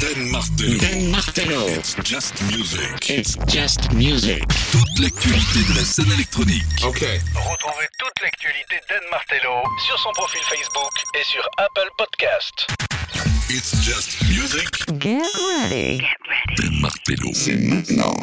Dan Martello. Dan Martello. It's just music. It's just music. Toute l'actualité de la scène électronique. Ok. Retrouvez toute l'actualité d'Anne Martello sur son profil Facebook et sur Apple Podcast. It's just music. Get ready. Dan Martello. C'est maintenant.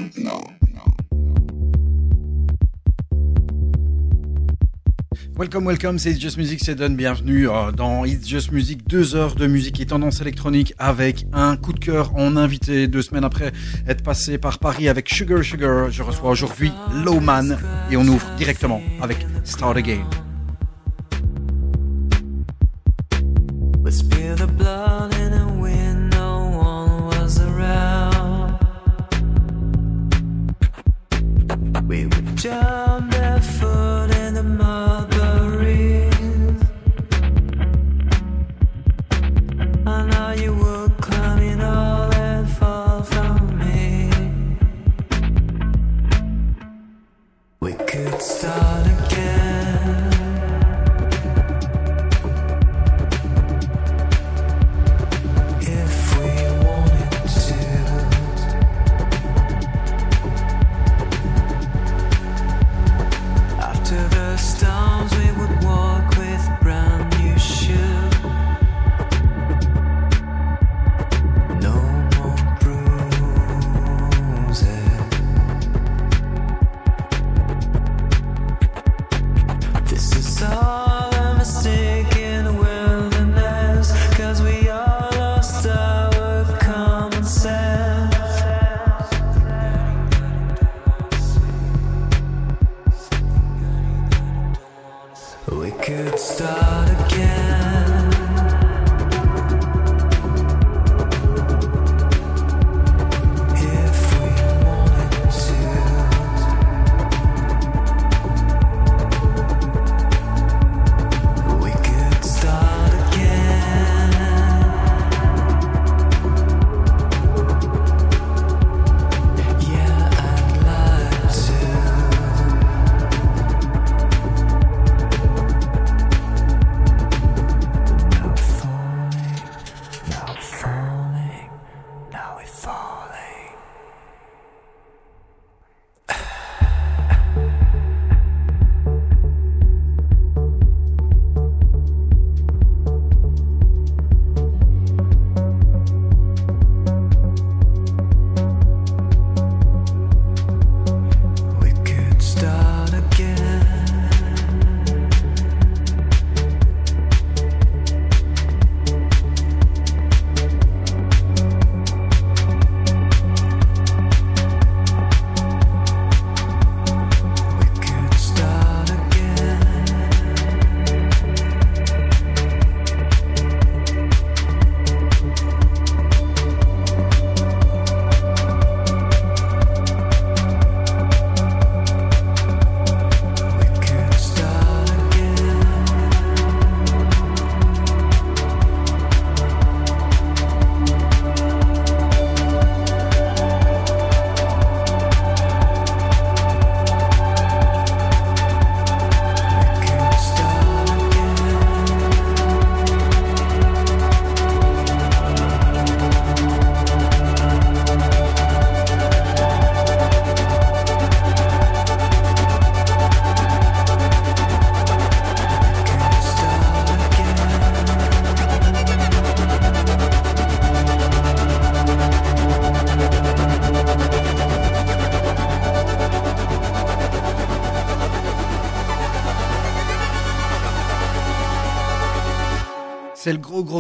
Welcome, welcome, c'est It's Just Music, c'est Don, bienvenue euh, dans It's Just Music, deux heures de musique et tendance électronique avec un coup de cœur en invité, deux semaines après être passé par Paris avec Sugar Sugar, je reçois aujourd'hui Lowman et on ouvre directement avec Start Again.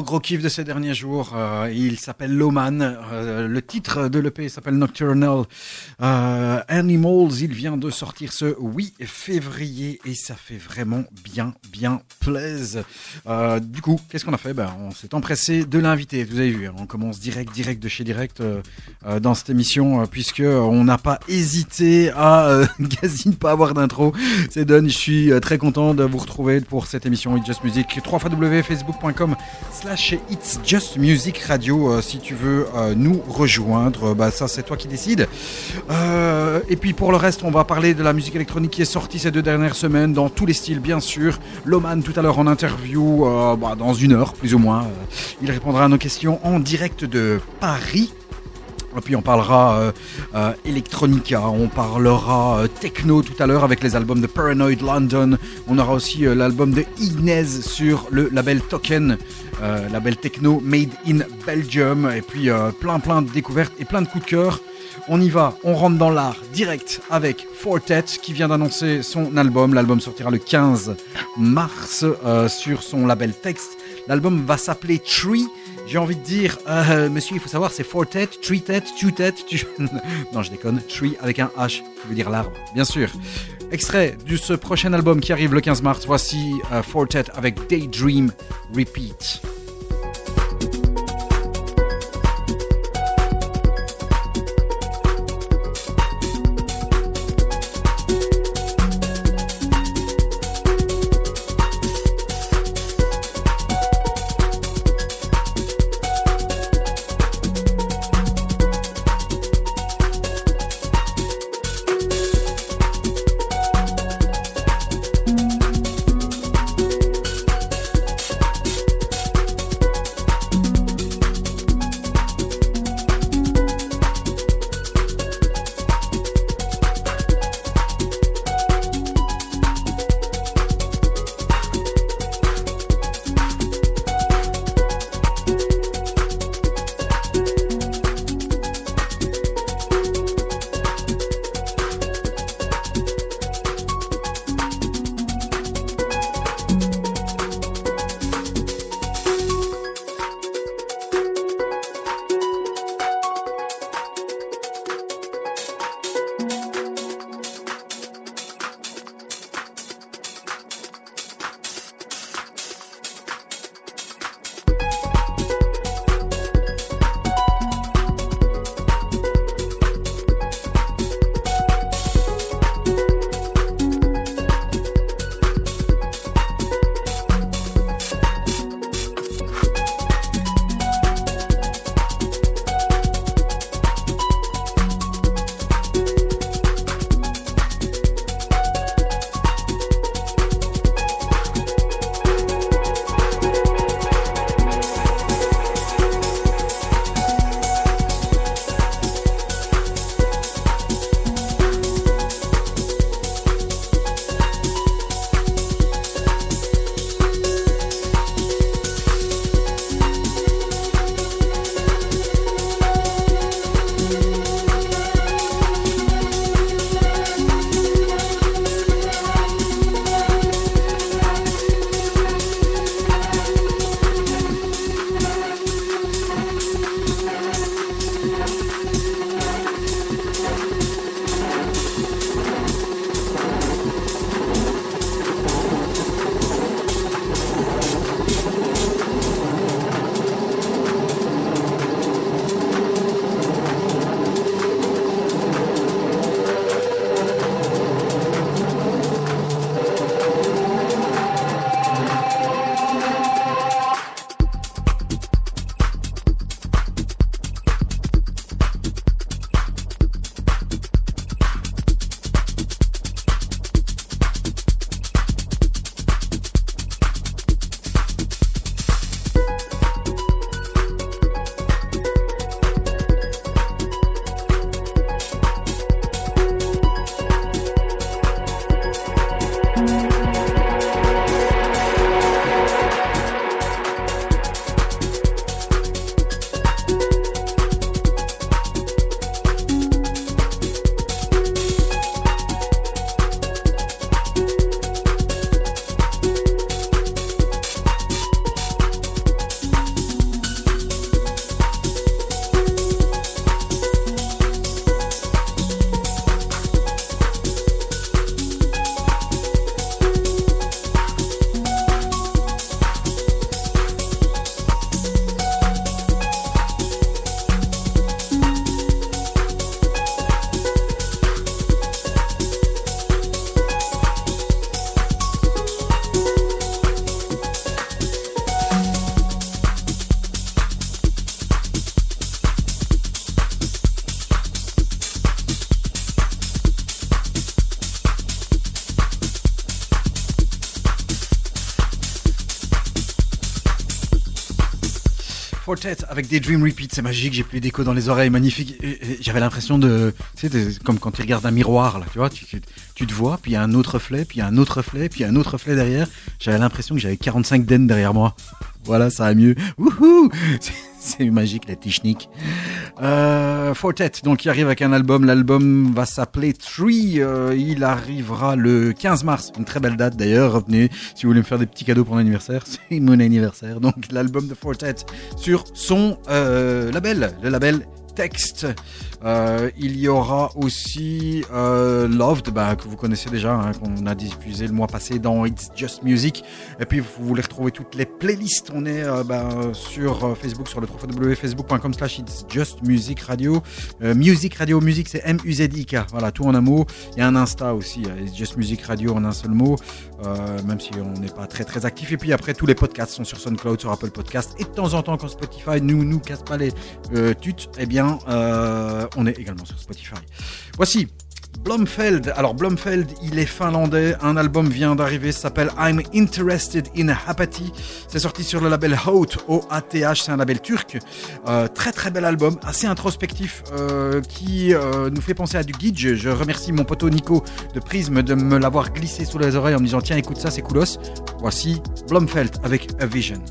Gros kiff de ces derniers jours. Euh, il s'appelle Lowman. Euh, le titre de l'EP s'appelle Nocturnal euh, Animals. Il vient de sortir ce 8 février et ça fait vraiment bien bien plaise. Du coup, qu'est-ce qu'on a fait? Ben, On s'est empressé de l'inviter. Vous avez vu, hein, on commence direct direct de chez direct dans cette émission puisque on n'a pas hésité à quasi ne pas avoir d'intro. C'est Don. Je suis très content de vous retrouver pour cette émission It's Just Music. 3 slash It's Just Music Radio euh, si tu veux euh, nous rejoindre. Bah, ça, c'est toi qui décides. Euh, et puis pour le reste, on va parler de la musique électronique qui est sortie ces deux dernières semaines dans tous les styles, bien sûr. Loman tout à l'heure en interview, euh, bah, dans une heure plus ou moins. Euh, il répondra à nos questions en direct de Paris. Et puis on parlera euh, euh, Electronica, on parlera euh, techno tout à l'heure avec les albums de Paranoid London. On aura aussi l'album de Inez sur le label Token, label techno made in Belgium. Et puis plein plein de découvertes et plein de coups de cœur. On y va, on rentre dans l'art direct avec Fortet qui vient d'annoncer son album. L'album sortira le 15 mars sur son label Text. L'album va s'appeler Tree. J'ai envie de dire, euh, monsieur, il faut savoir, c'est four têtes, three têtes, two têtes, tu... non, je déconne, tree avec un H, qui veut dire l'arbre, bien sûr. Extrait de ce prochain album qui arrive le 15 mars, voici euh, Four Têtes avec Daydream Repeat. Fortet avec des Dream Repeats, c'est magique, j'ai plus d'écho dans les oreilles, magnifique. J'avais l'impression de, tu sais, comme quand tu regardes un miroir, là, tu vois, tu, tu- te vois, puis il y a un autre reflet, puis il y a un autre reflet, puis il y a un autre reflet derrière. J'avais l'impression que j'avais 45 den derrière moi. Voilà, ça va mieux. Wouhou C'est magique, la technique. Euh, Fortet, donc il arrive avec un album. L'album va s'appeler Tree. Euh, il arrivera le 15 mars. Une très belle date d'ailleurs. Revenez si vous voulez me faire des petits cadeaux pour mon anniversaire. C'est mon anniversaire. Donc l'album de Fortet sur son euh, label, le label Text. Euh, il y aura aussi euh, Loved, bah, que vous connaissez déjà, hein, qu'on a diffusé le mois passé dans It's Just Music. Et puis vous voulez retrouver toutes les playlists. On est euh, bah, sur Facebook, sur le www.facebook.com slash It's Just Music Radio. Music Radio, musique c'est M-U-Z-I-K. Voilà, tout en un mot. Il y a un Insta aussi, euh, It's Just Music Radio en un seul mot, même si on n'est pas très très actif. Et puis après, tous les podcasts sont sur SoundCloud, sur Apple Podcast. Et de temps en temps, quand Spotify nous nous casse pas les tutes, eh bien, on est également sur Spotify. Voici Blomfeld. Alors Blomfeld, il est finlandais. Un album vient d'arriver, s'appelle I'm Interested in Apathy. C'est sorti sur le label Haute, O-A-T-H, c'est un label turc. Euh, très très bel album, assez introspectif, euh, qui euh, nous fait penser à du Gidge. Je remercie mon poteau Nico de Prism de me l'avoir glissé sous les oreilles en me disant tiens écoute ça c'est coolos. Voici Blomfeld avec A Vision.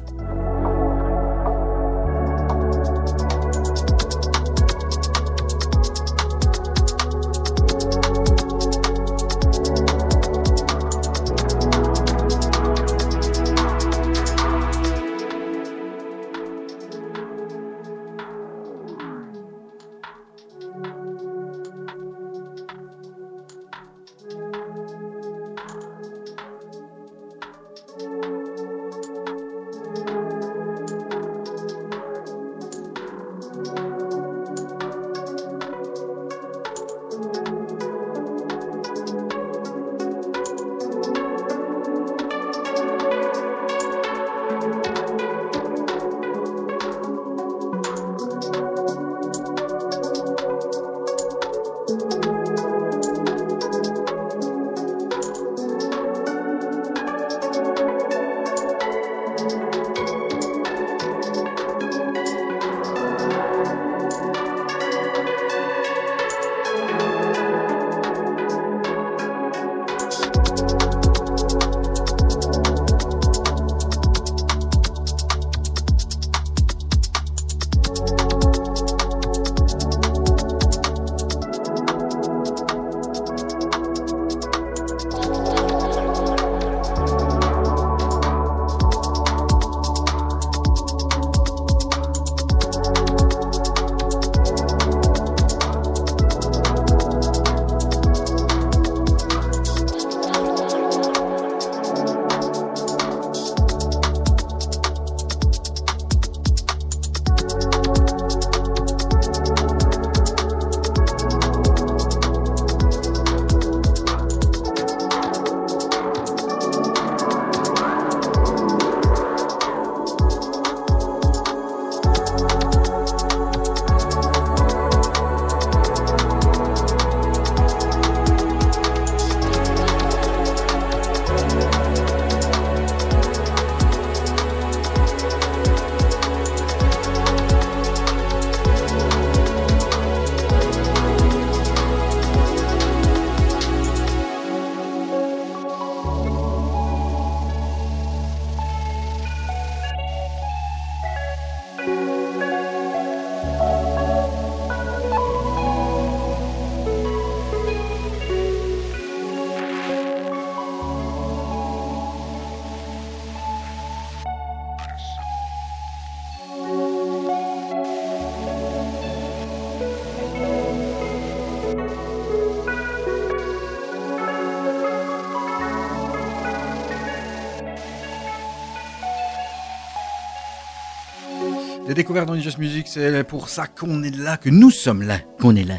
Des découvertes dans Just Music, c'est pour ça qu'on est là, que nous sommes là, qu'on est là.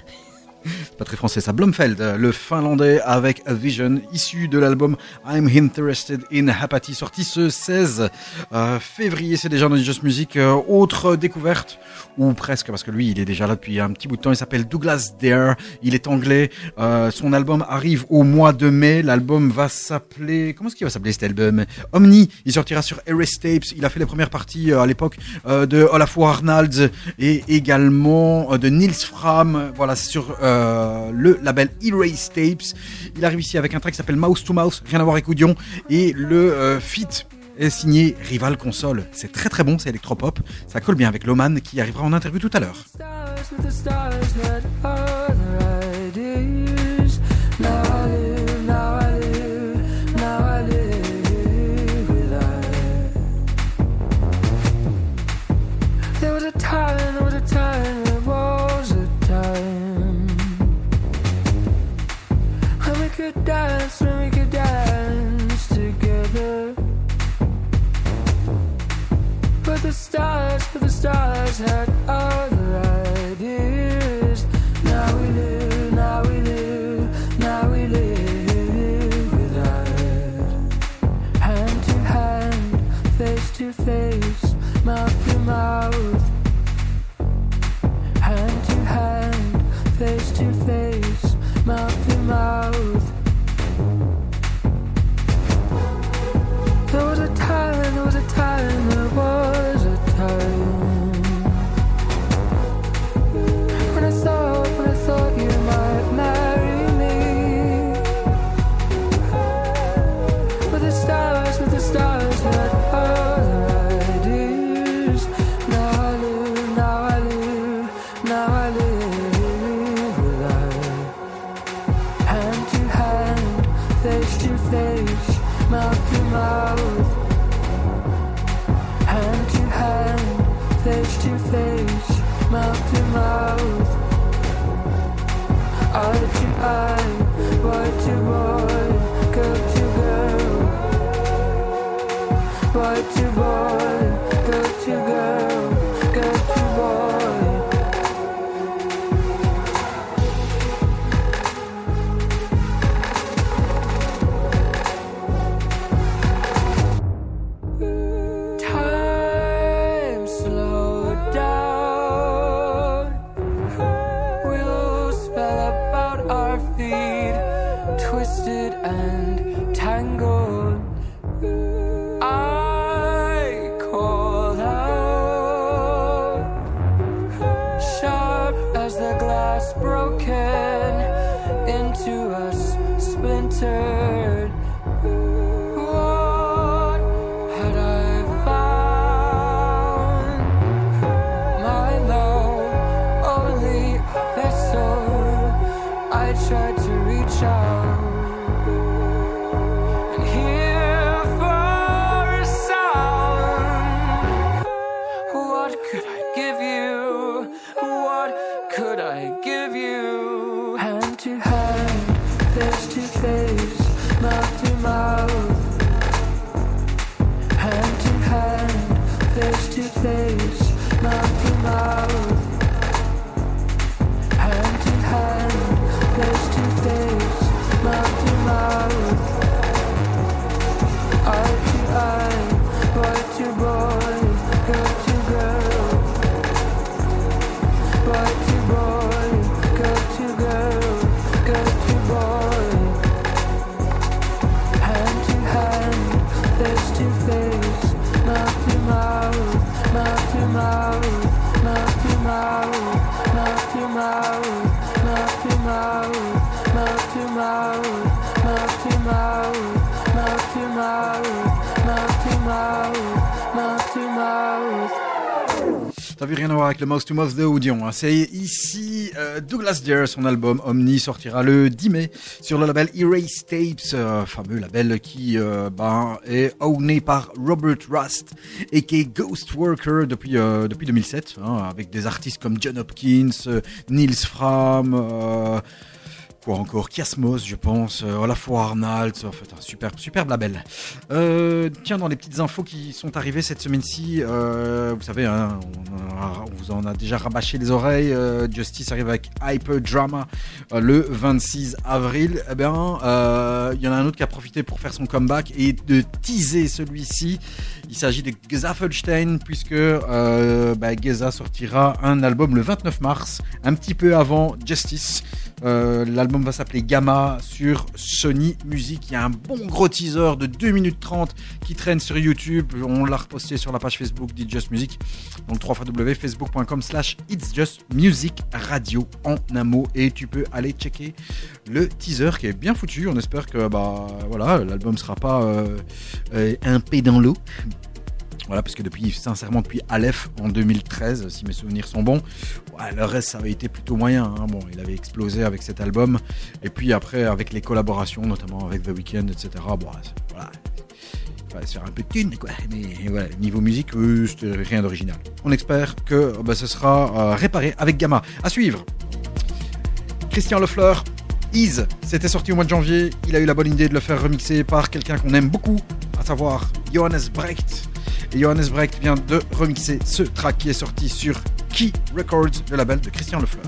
Pas très français ça. Blomfeld, euh, le finlandais avec A Vision, issu de l'album I'm Interested in Apathy, sorti ce 16 euh, février. C'est déjà dans Just Music. Euh, autre découverte, ou presque, parce que lui, il est déjà là depuis un petit bout de temps. Il s'appelle Douglas Dare. Il est anglais. Euh, son album arrive au mois de mai. L'album va s'appeler. Comment est-ce qu'il va s'appeler cet album? Omni. Il sortira sur Erase Tapes. Il a fait les premières parties euh, à l'époque euh, de Olafur Arnalds et également euh, de Nils Fram. Voilà, sur le label Erase Tapes. Il arrive ici avec un track qui s'appelle Mouse to Mouse. Rien à voir avec Oudion. Et le feat est signé Rival Console. C'est très très bon, c'est électropop. Ça colle bien avec Loman qui arrivera en interview tout à l'heure. Stars, but the stars had other ideas. Now we live, now we live, now we live without. Hand to hand, face to face, mouth to mouth. Hand to hand, face to face, mouth to mouth. There was a time, there was a time, there was time, but tomorrow. Not tomorrow, not tomorrow, not tomorrow. T'as vu rien à voir avec le Mouse to Mouse de Audion. hein. C'est ici euh, Douglas Dare, son album Omni sortira le 10 mai sur le label Erase Tapes, euh, fameux label qui euh, ben, est owné par Robert Rust et qui est Ghost Worker depuis, depuis 2007, hein, avec des artistes comme John Hopkins, Nils Fram. Quoi encore Kiasmos, je pense, euh, Olafur Arnalt, en fait, un superbe, superbe label. Euh, tiens, dans les petites infos qui sont arrivées cette semaine-ci, euh, vous savez, hein, on, vous en a déjà rabâché les oreilles. euh, Justice arrive avec Hyper Drama le 26 avril. Eh bien, il y en a un autre qui a profité pour faire son comeback et de teaser celui-ci. Il s'agit de Gezafelstein, puisque euh, bah, Geza sortira un album le 29 mars, un petit peu avant Justice. Euh, L'album va s'appeler Gamma sur Sony Music. Il y a un bon gros teaser de 2 minutes 30 qui traîne sur YouTube. On l'a reposté sur la page Facebook d'It's Just Music. Donc www.facebook.com slash It's Just Music Radio en un mot. Et tu peux aller checker le teaser qui est bien foutu. On espère que bah, voilà, l'album sera pas euh, euh, un P dans l'eau. Voilà, parce que depuis, sincèrement, depuis Aleph en 2013, si mes souvenirs sont bons, le reste, ça avait été plutôt moyen. hein. Bon, il avait explosé avec cet album. Et puis après, avec les collaborations, notamment avec The Weeknd, etc. Bon, voilà. Se faire un peu de thune, quoi. Mais niveau musique, euh, c'était rien d'original. On espère que bah, ce sera euh, réparé avec Gamma. À suivre. Christian Lefleur, Ease, c'était sorti au mois de janvier. Il a eu la bonne idée de le faire remixer par quelqu'un qu'on aime beaucoup, à savoir Johannes Brecht. Et Johannes Brecht vient de remixer ce track qui est sorti sur Key Records, le label de Christian Lefleur.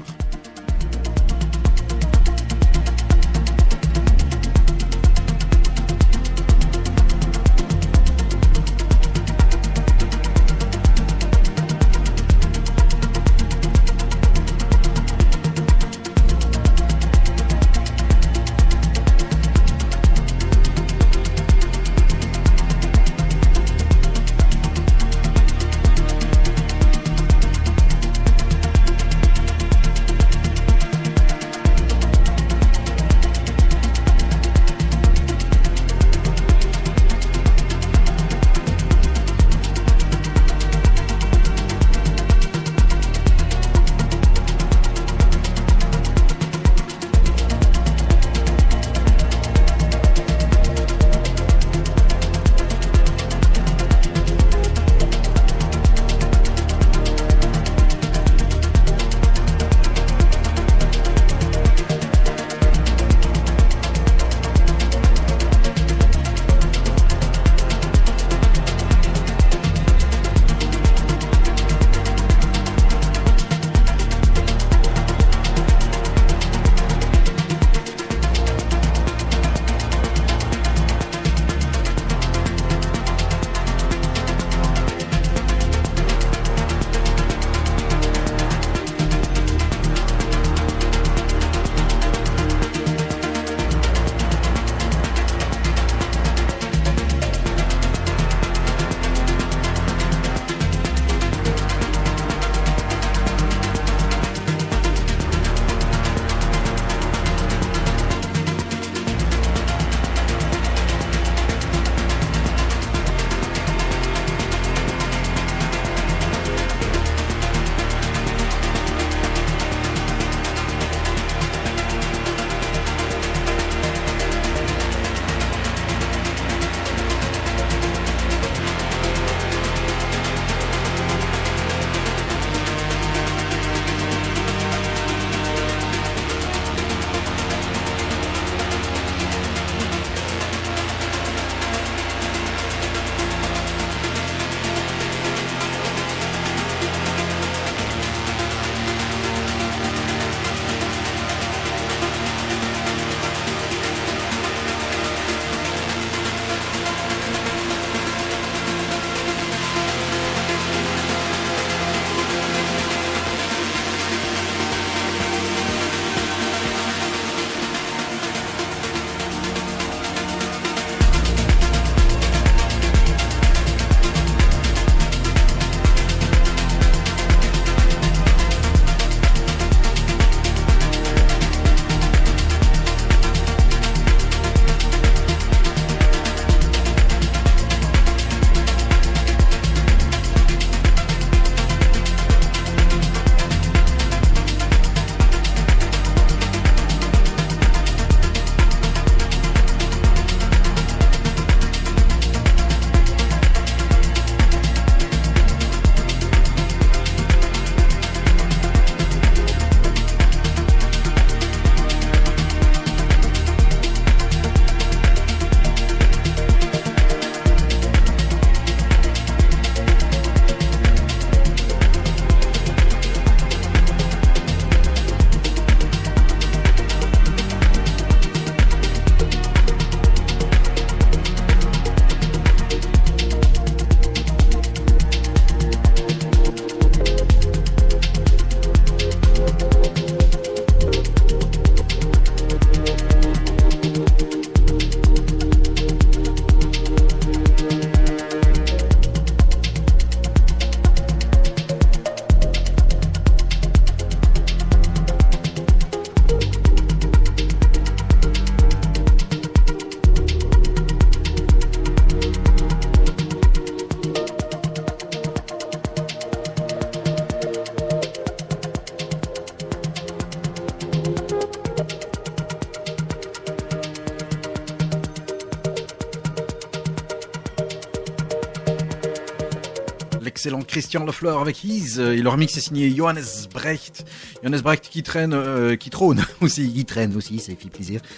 L'excellent Christian Lefleur avec His. Euh, Et le remix est signé Johannes Brecht. Johannes Brecht qui traîne, euh, qui trône aussi, qui traîne aussi, ça fait plaisir.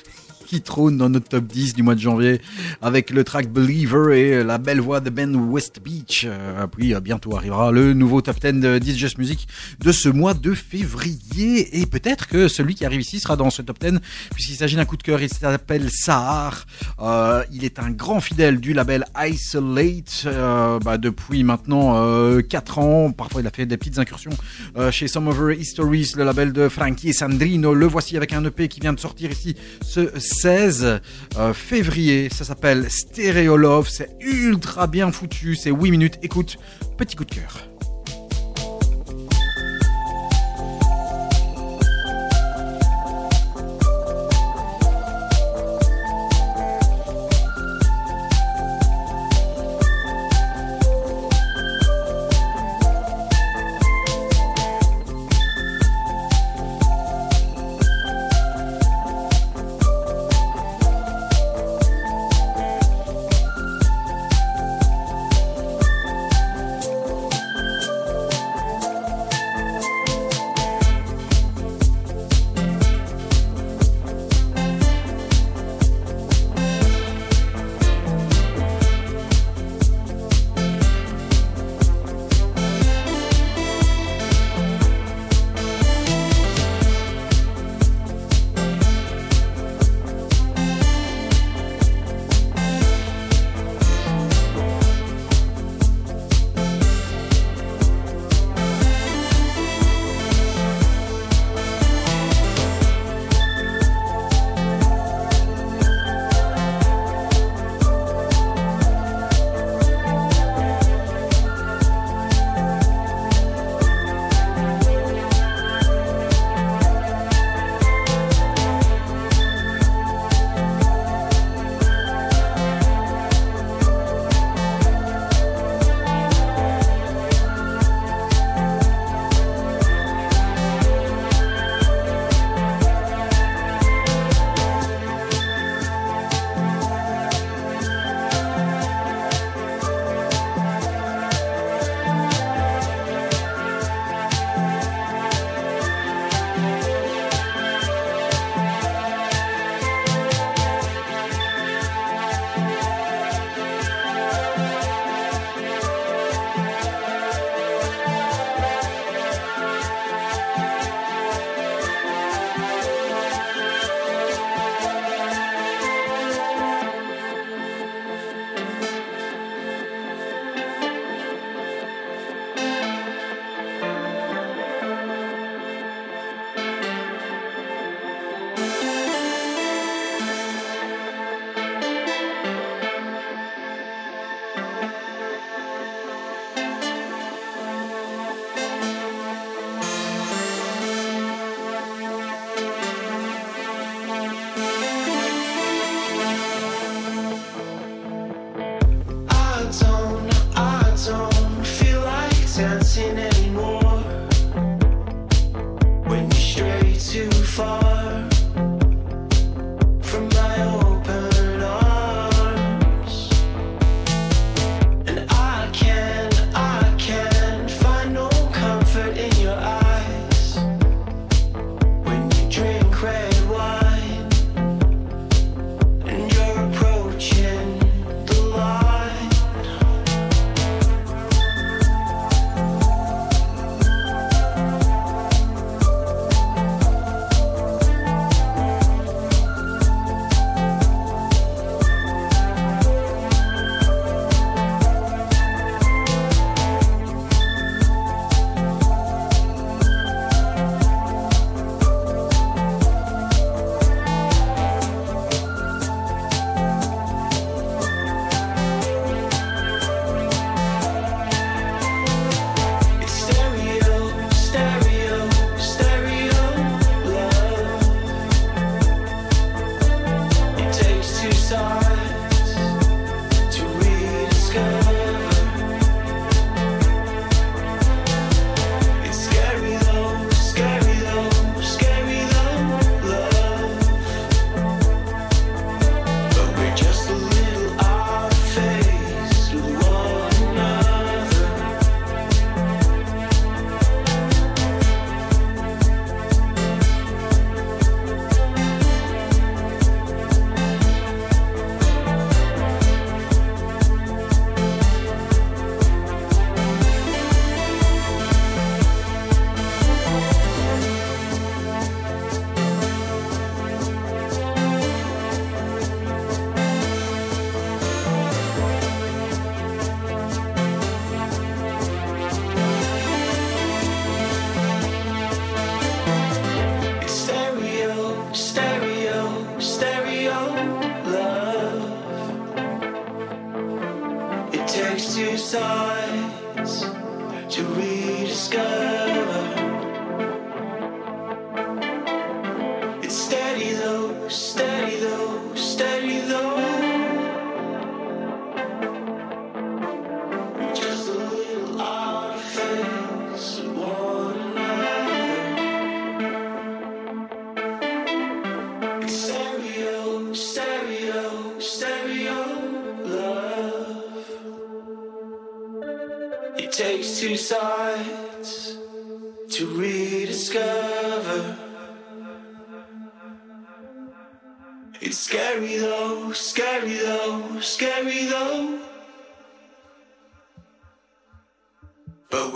Qui trône dans notre top 10 du mois de janvier avec le track Believer et la belle voix de Ben West Beach. Euh, puis bientôt arrivera le nouveau top 10 de 10 Just Music de ce mois de février. Et peut-être que celui qui arrive ici sera dans ce top 10 puisqu'il s'agit d'un coup de cœur. Il s'appelle Sahar. Euh, il est un grand fidèle du label Isolate euh, bah, depuis maintenant euh, 4 ans. Parfois, il a fait des petites incursions euh, chez Some Over Histories, le label de Frankie Sandrino. Le voici avec un EP qui vient de sortir ici ce 16 euh, février. Ça s'appelle Stereo Love. C'est ultra bien foutu. C'est 8 minutes. Écoute, petit coup de cœur.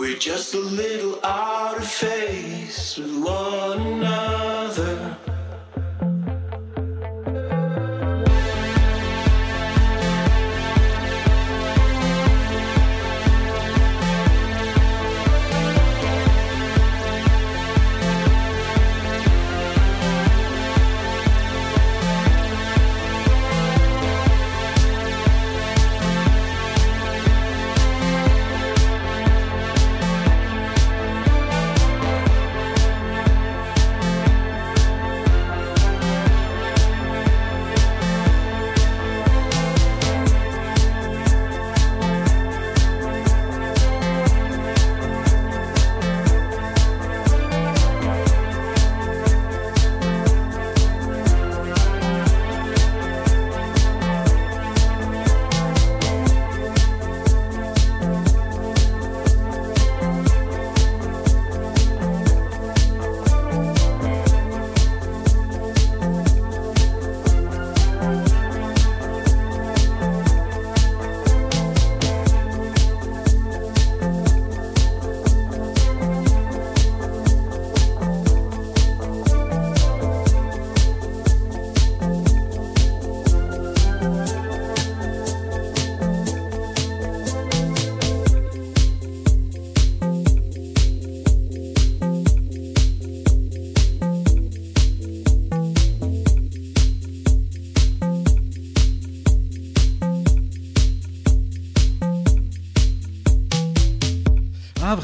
We're just a little out of phase with one another.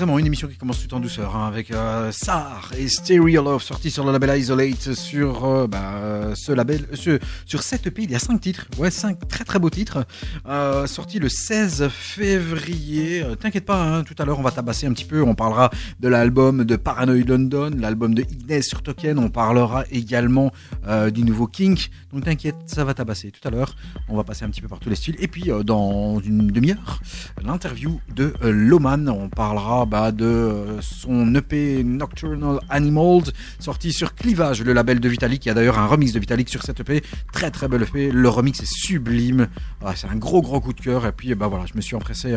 Vraiment, une émission qui commence tout en douceur, hein, avec euh, Sar et Stereo Love, sorti sur le label Isolate, sur euh, bah, ce label, sur cette EP, il y a 5 titres, ouais, 5 très très beaux titres, euh, sorti le 16 février. Euh, T'inquiète pas, hein, tout à l'heure on va tabasser un petit peu, on parlera de l'album de Paranoid London, l'album de Ignace sur Token, on parlera également euh, du nouveau Kink, donc t'inquiète, ça va tabasser tout à l'heure, on va passer un petit peu par tous les styles, et puis dans une demi-heure, l'interview de Loman. On parlera de euh, son EP Nocturnal Animals, sorti sur Clivage, le label de Vitalik. Il y a d'ailleurs un remix de Vitalik sur cette EP. Très très belle EP. Le remix est sublime. Ah, c'est un gros gros coup de cœur. Et puis bah, voilà, je me suis empressé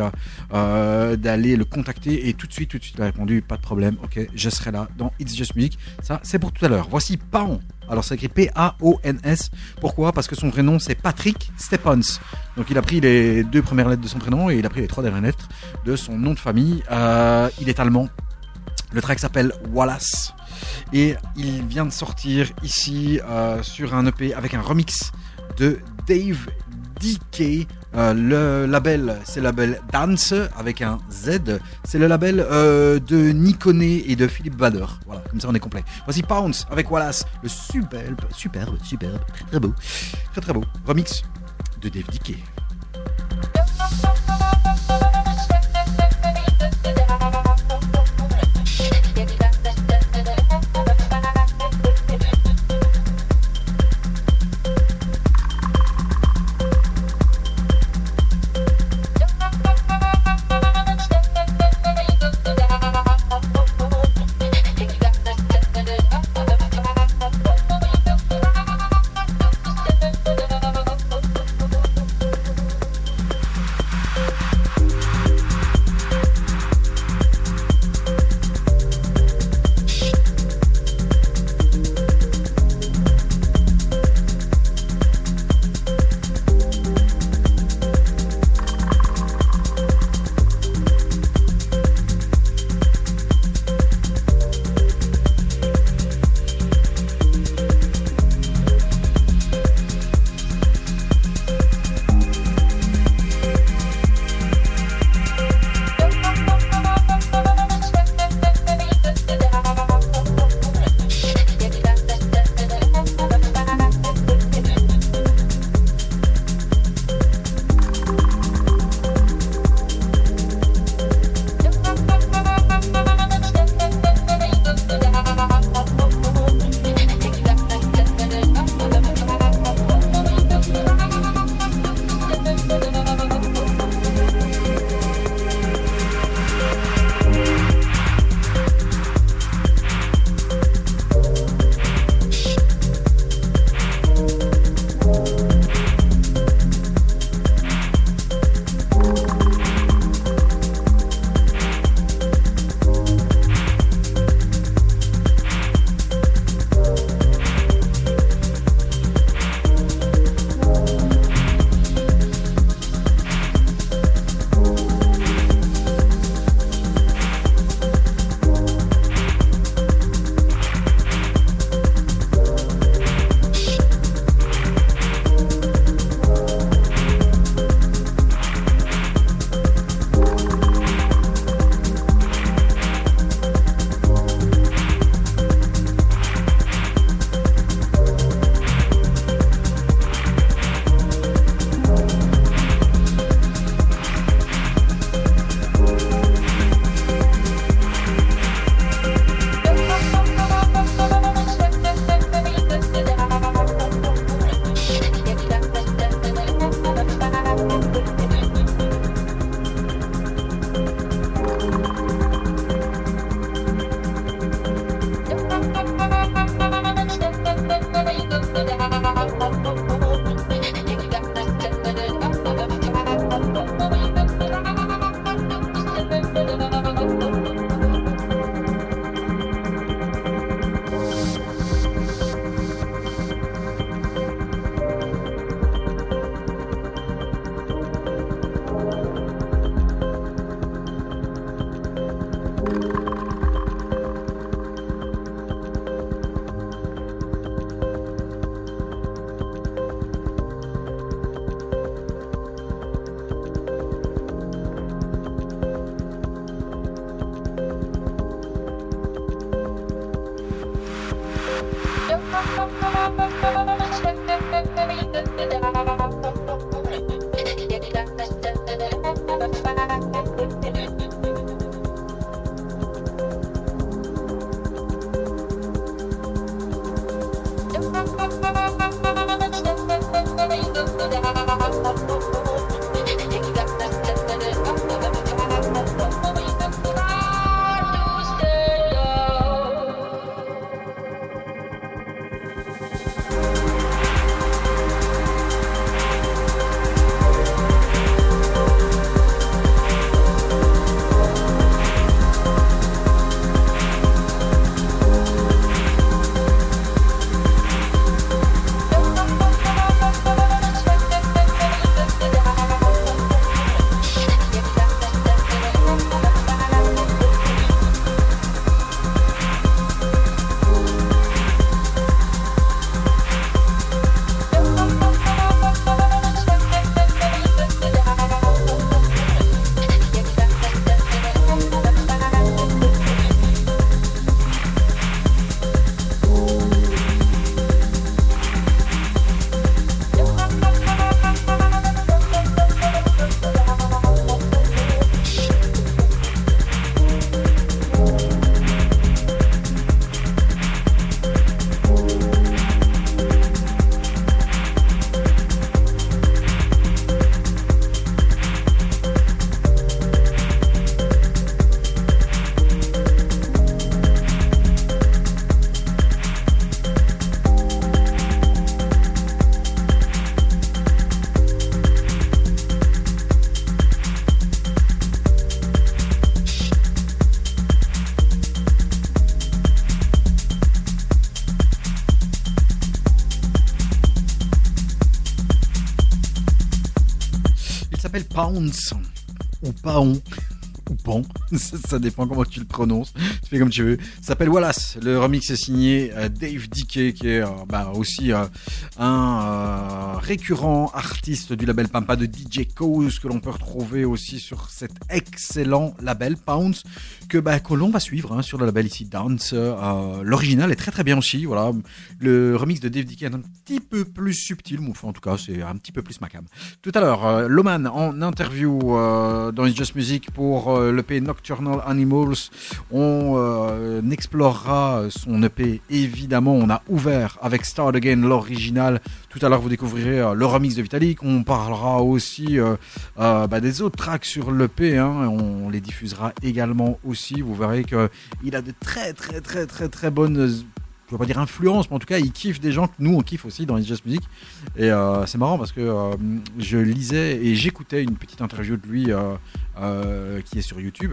d'aller le contacter et tout de suite, tout de suite, il a répondu pas de problème. Ok, je serai là dans It's Just Music. Ça, c'est pour tout à l'heure. Voici Paon. Alors, c'est écrit P-A-O-N-S. Pourquoi? Parce que son vrai nom, c'est Patrick Stephens. Donc, il a pris les deux premières lettres de son prénom et il a pris les trois dernières lettres de son nom de famille. Euh, il est allemand. Le track s'appelle Wallace. Et il vient de sortir ici euh, sur un EP avec un remix de Dave DK. Euh, le label, c'est le label Dance avec un Z. C'est le label euh, de Nikone et de Philippe Bader. Voilà, comme ça on est complet. Voici Pounce avec Wallace, le superbe, superbe, superbe, très très beau, très très beau remix de Dave DK. S'appelle Pounce. Ou Paon. Ou Pan. Ça, dépend comment tu le prononces. Tu fais comme tu veux. S'appelle Wallace. Le remix est signé euh, Dave Dickey, qui est euh, bah, aussi euh, un récurrent artiste du label Pampa de DJ Cause, que l'on peut retrouver aussi sur cet excellent label Pounce, que, bah, que l'on va suivre hein, sur le label ici Dance. Euh, L'original est très très bien aussi. Voilà. Le remix de Dave Dickey est un petit peu plus subtil, mais en tout cas, c'est un petit peu plus macam. Tout à l'heure, euh, Loman en interview euh, dans It's Just Music pour euh, l'EP Nocturnal Animals. On explorera son EP, évidemment. On a ouvert avec Start Again l'original. Tout à l'heure, vous découvrirez le remix de Vitalik. On parlera aussi bah, des autres tracks sur l'EP. Hein. On les diffusera également aussi. Vous verrez qu'il a de très, très, très, très, très bonnes je vais pas dire influence, mais en tout cas, il kiffe des gens que nous on kiffe aussi dans It's Just Music. Et euh, c'est marrant parce que euh, je lisais et j'écoutais une petite interview de lui euh, qui est sur YouTube.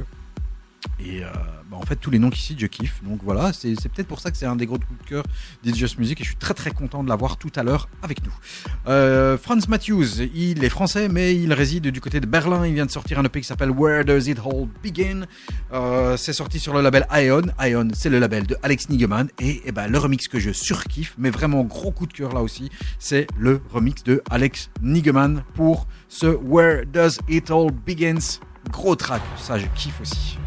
Et euh, bah, en fait, tous les noms qu'il cite, je kiffe. Donc voilà, c'est peut-être pour ça que c'est un des gros coups de cœur d'It's Just Music et je suis très très content de l'avoir tout à l'heure avec nous. Euh, Franz Matthews, il est français, mais il réside du côté de Berlin. Il vient de sortir un EP qui s'appelle Where Does It All Begin? Euh, C'est sorti sur le label Ion. Ion, c'est le label de Alex Nigeman. Et, eh ben, le remix que je surkiffe, mais vraiment gros coup de cœur là aussi, c'est le remix de Alex Nigeman pour ce Where Does It All Begins? Gros track, ça je kiffe aussi.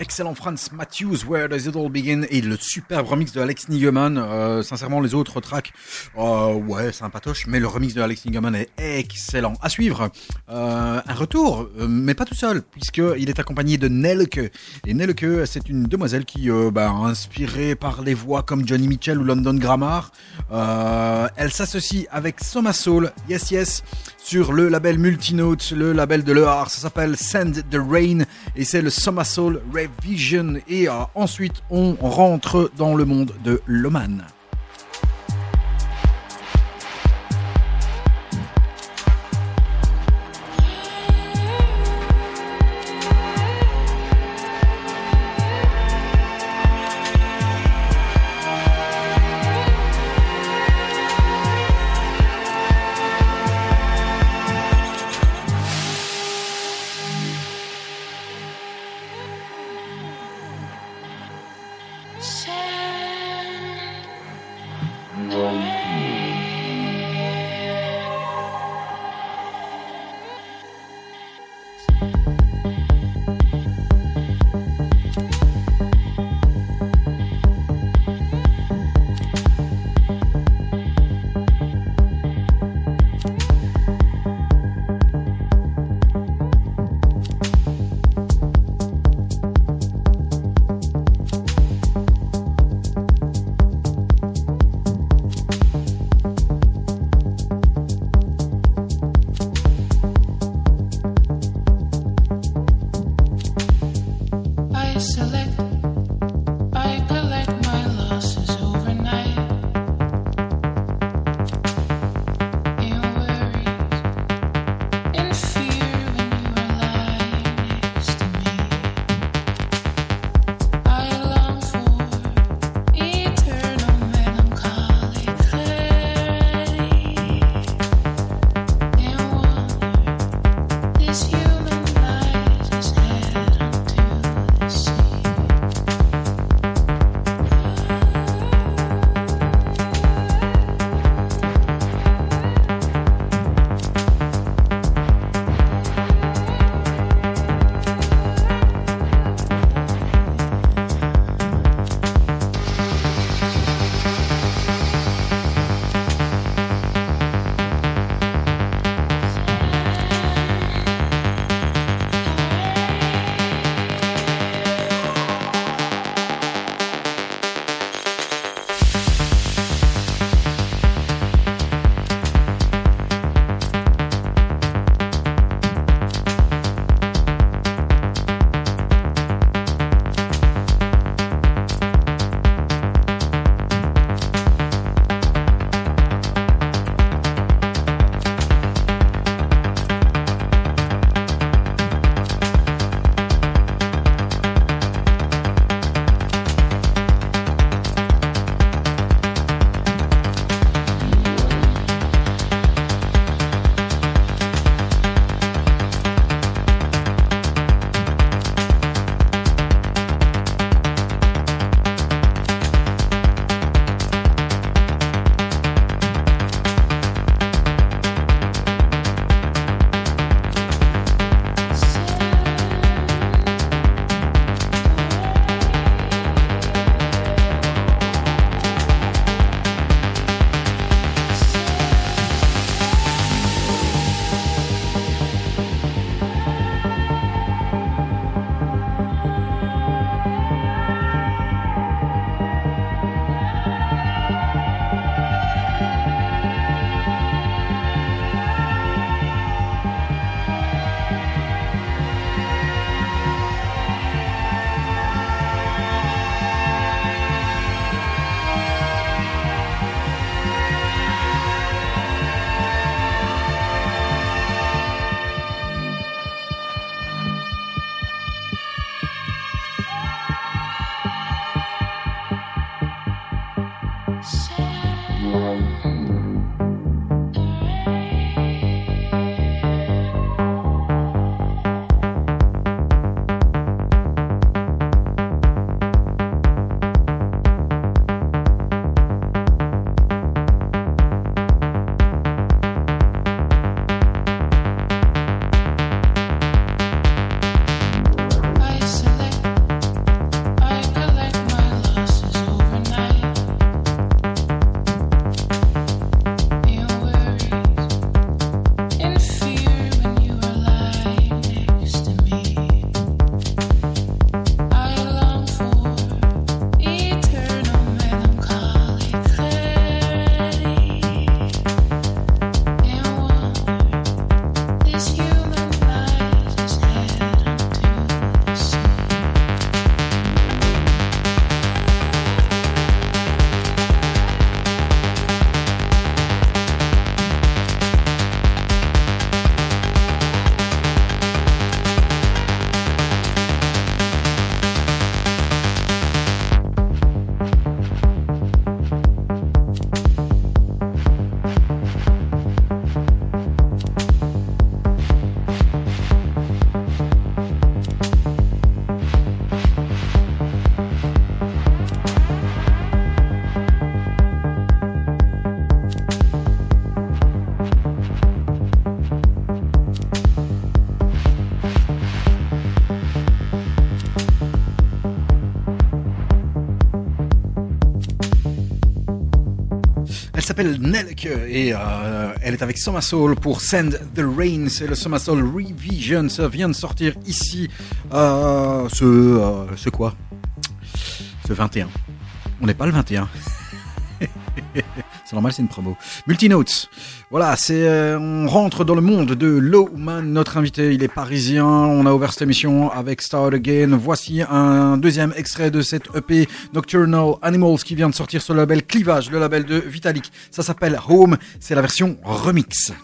Excellent Franz Matthews, Where Does It All Begin? Et le superbe remix de Alex Nigeman. Euh, sincèrement, les autres tracks, euh, ouais, c'est un patoche, mais le remix de Alex Nigeman est excellent. À suivre, euh, un retour, mais pas tout seul, puisqu'il est accompagné de Nelke. Et Nelke, c'est une demoiselle qui, bah, inspirée par les voix comme Johnny Mitchell ou London Grammar, elle s'associe avec Soma Soul, Yes Yes, sur le label Multinote, le label de l'EAR. Ça s'appelle Send the Rain et c'est le Soma Soul Revision. Et euh, ensuite, on rentre dans le monde de Loman. S'appelle Nelke et euh, elle est avec Soma Soul pour Send the Rain. C'est le Soma Soul Revision. Ça vient de sortir ici. euh, ce, euh, ce quoi? Ce 21. On n'est pas le 21. c'est normal, c'est une promo. Multinotes. Voilà, c'est euh, on rentre dans le monde de Lowman. Notre invité, il est parisien. On a ouvert cette émission avec Start Again. Voici un deuxième extrait de cette EP Nocturnal Animals qui vient de sortir sur le label Clivage, le label de Vitalik. Ça s'appelle Home. C'est la version remix.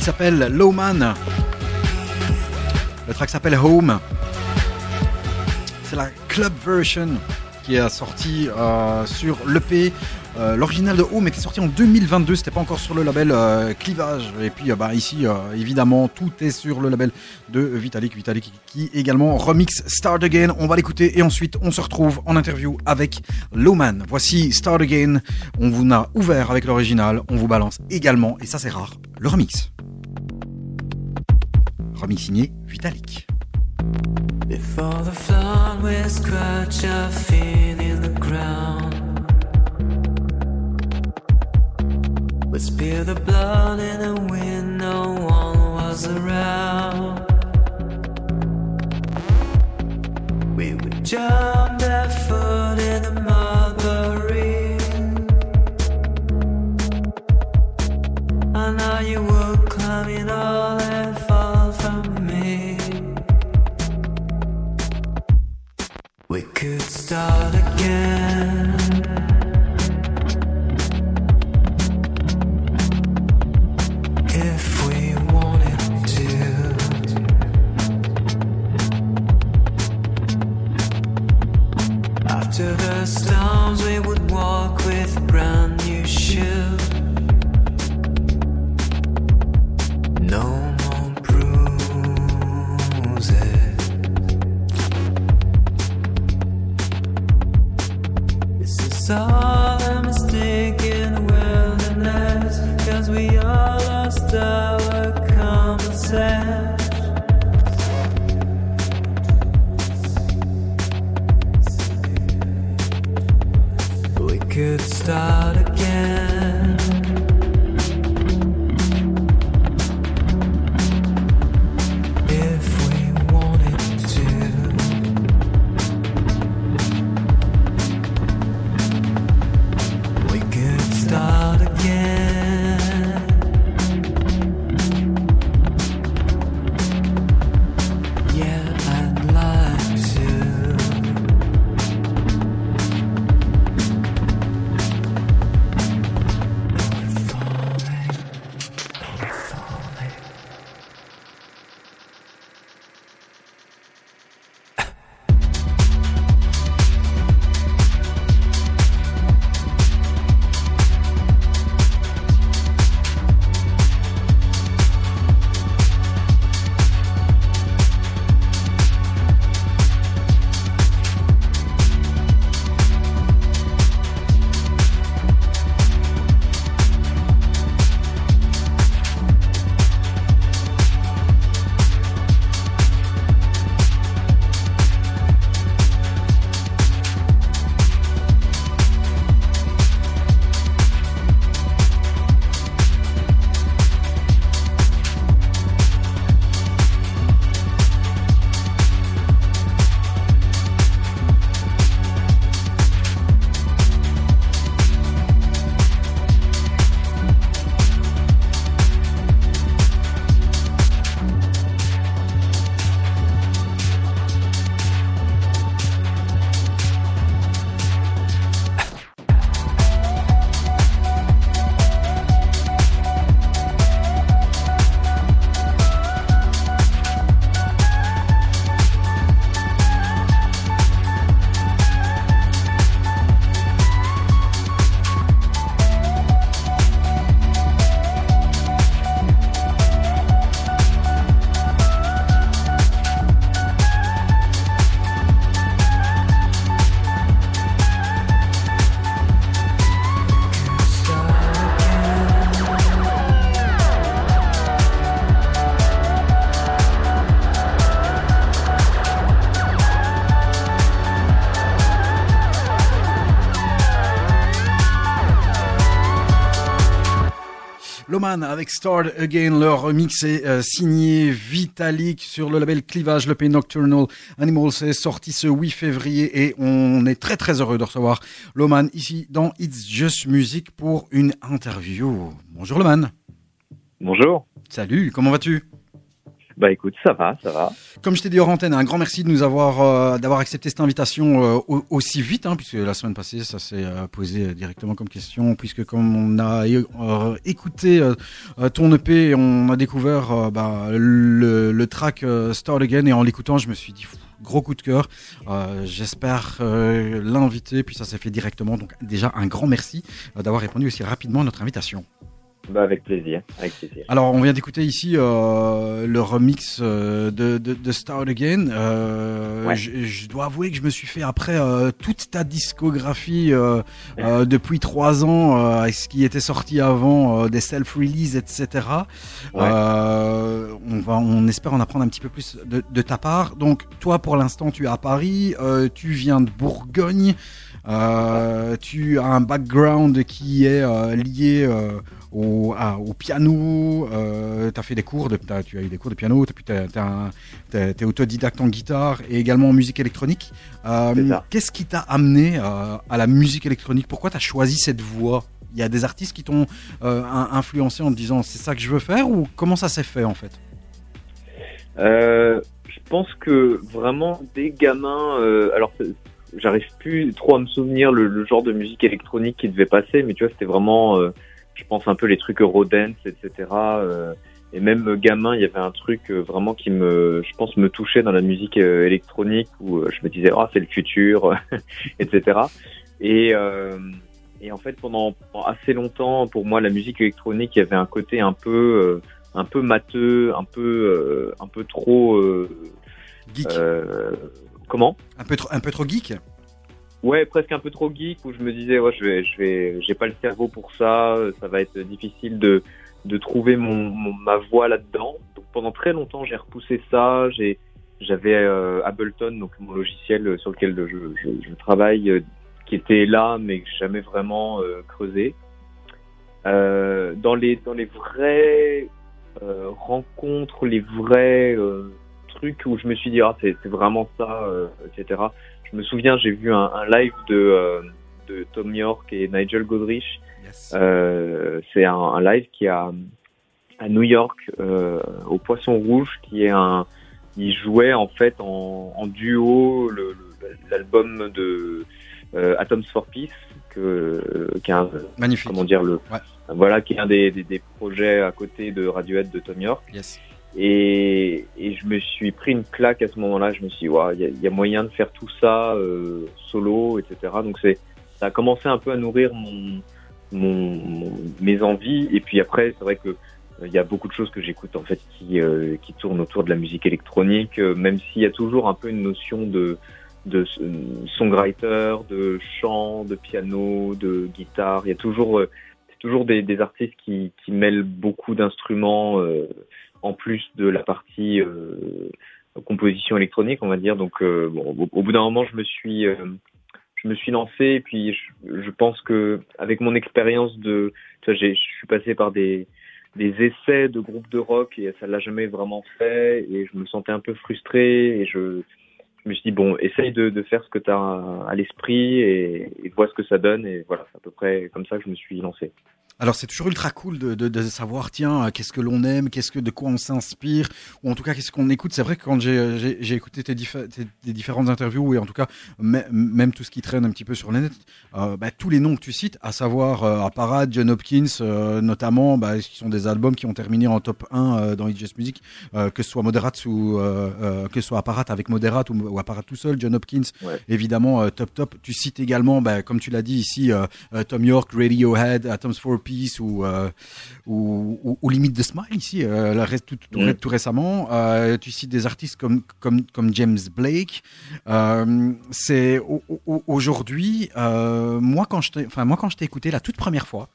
Il s'appelle Lowman. Le track s'appelle Home. C'est la club version qui est sorti euh, sur l'EP. Euh, L'original de Home était sorti en 2022, c'était pas encore sur le label euh, Clivage. Et puis bah, ici, évidemment, tout est sur le label de Vitalik. Vitalik qui également remix Start Again. On va l'écouter et ensuite on se retrouve en interview avec Lowman. Voici Start Again. On vous a ouvert avec l'original, on vous balance également, et ça c'est rare, le remix. Remix signé Vitalik. Before the flood, we scratch our feet in the ground. We spill the blood in the wind, no one was around. We would jump barefoot in the mulberry. You would climb it all and We could start again. If we wanted to. After the storms, we would walk with brand Avec Start Again, leur remix est euh, signé Vitalik sur le label Clivage, le P Nocturnal Animals est sorti ce 8 février et on est très très heureux de recevoir Loman ici dans It's Just Music pour une interview. Bonjour Loman. Bonjour. Salut, comment vas-tu? Bah écoute, ça va, ça va. Comme je t'ai dit hors antenne, un grand merci de nous avoir euh, d'avoir accepté cette invitation euh, au- aussi vite, hein, puisque la semaine passée ça s'est euh, posé directement comme question, puisque comme on a écouté ton EP, on a découvert bah, le, track Start Again et en l'écoutant, je me suis dit, gros coup de cœur. J'espère l'inviter, puis ça s'est fait directement. Donc déjà un grand merci d'avoir répondu aussi rapidement à notre invitation. Bah, avec plaisir, avec plaisir. Alors, on vient d'écouter ici euh, le remix euh, de, de, de Start Again. Euh, Ouais. je, je dois avouer que je me suis fait après euh, toute ta discographie euh, euh, depuis trois ans, euh, ce qui était sorti avant, euh, des self-release, etc. Ouais. Euh, on va, on espère en apprendre un petit peu plus de, de ta part. Donc, toi, pour l'instant, tu es à Paris, euh, tu viens de Bourgogne. Euh, tu as un background qui est euh, lié euh, au, piano. Euh, tu as fait des cours, de, tu as eu des cours de piano, tu es autodidacte en guitare et également en musique électronique. Euh. Qu'est-ce qui t'a amené euh, à la musique électronique? Pourquoi tu as choisi cette voie? Il y a des artistes qui t'ont in- influencé en te disant c'est ça que je veux faire ou comment ça s'est fait en fait? Je pense que vraiment des gamins, alors j'arrive plus trop à me souvenir le, le genre de musique électronique qui devait passer, mais tu vois c'était vraiment, euh, je pense un peu les trucs Eurodance, etc. euh, et même gamin, il y avait un truc euh, vraiment qui me, je pense, me touchait dans la musique euh, électronique où euh, je me disais ah c'est le futur, etc. Et euh, et en fait pendant, pendant assez longtemps pour moi la musique électronique il y avait un côté un peu euh, un peu matheux, un peu euh, un peu trop euh, Geek. euh, comment Un, peu trop, un peu trop geek Ouais, presque un peu trop geek où je me disais ouais, je vais je vais j'ai pas le cerveau pour ça, ça va être difficile de de trouver mon, mon- ma voix là-dedans. Donc pendant très longtemps, j'ai repoussé ça, j'ai j'avais euh, Ableton donc mon logiciel sur lequel je, je, je travaille euh, qui était là mais jamais vraiment euh, creusé. Euh, dans les dans les vraies euh, rencontres, les vrais euh, trucs où je me suis dit ah c'est vraiment ça, euh, etc. Je me souviens j'ai vu un, un live de euh, de Tom York et Nigel Godrich. Yes. Euh, c'est un, un live qui a à New York au Poisson Rouge qui est un ils jouaient en fait en, en duo l'album de Atoms for Peace que qui est un, Magnifique. comment dire le Ouais. voilà qui est un des, des, des projets à côté de Radiohead de Tom York Yes. Et, et je me suis pris une claque à ce moment-là. Je me suis dit ouais, il y, a- il y a moyen de faire tout ça euh, solo etc donc c'est ça a commencé un peu à nourrir mon, mon, mes envies. Et puis après c'est vrai que euh, il y a beaucoup de choses que j'écoute en fait qui euh, qui tournent autour de la musique électronique euh, même s'il y a toujours un peu une notion de de s- songwriter, de chant, de piano, de guitare. Il y a toujours, euh, toujours des, des artistes qui, qui mêlent beaucoup d'instruments euh, en plus de la partie euh, composition électronique, on va dire. Donc, euh, bon, au, bout d'un moment, je me suis, euh, je me suis lancé et puis je, je pense que avec mon expérience de, tu vois, je suis passé par des des essais de groupes de rock et ça l'a jamais vraiment fait et je me sentais un peu frustré et je je me suis dit bon essaye de, de faire ce que tu as à l'esprit et, et vois ce que ça donne et voilà c'est à peu près comme ça que je me suis lancé Alors c'est toujours ultra cool de, de, de savoir tiens euh, qu'est-ce que l'on aime, qu'est-ce que de quoi on s'inspire ou en tout cas qu'est-ce qu'on écoute. C'est vrai que quand j'ai j'ai écouté tes, diffé- tes- tes différentes interviews et en tout cas mê- même tout ce qui traîne un petit peu sur le net, euh, bah, tous les noms que tu cites, à savoir euh, Apparat, John Hopkins euh, notamment, bah, qui sont des albums qui ont terminé en top 1 euh, dans It's Just Music, euh, que ce soit Moderat ou euh, euh, que ce soit Apparat avec Moderat ou, ou Apparat tout seul, John Hopkins Ouais. évidemment euh, top top. Tu cites également, bah, comme tu l'as dit ici, euh, euh, Tom York, Radiohead, Atoms for Peace ou, euh, ou, ou, ou limite de Smile ici, euh, la ré- tout, tout, Mm. tout récemment. Euh, tu cites des artistes comme, comme, comme James Blake. C'est au- au- aujourd'hui, moi quand je t'ai, enfin écouté la toute première fois,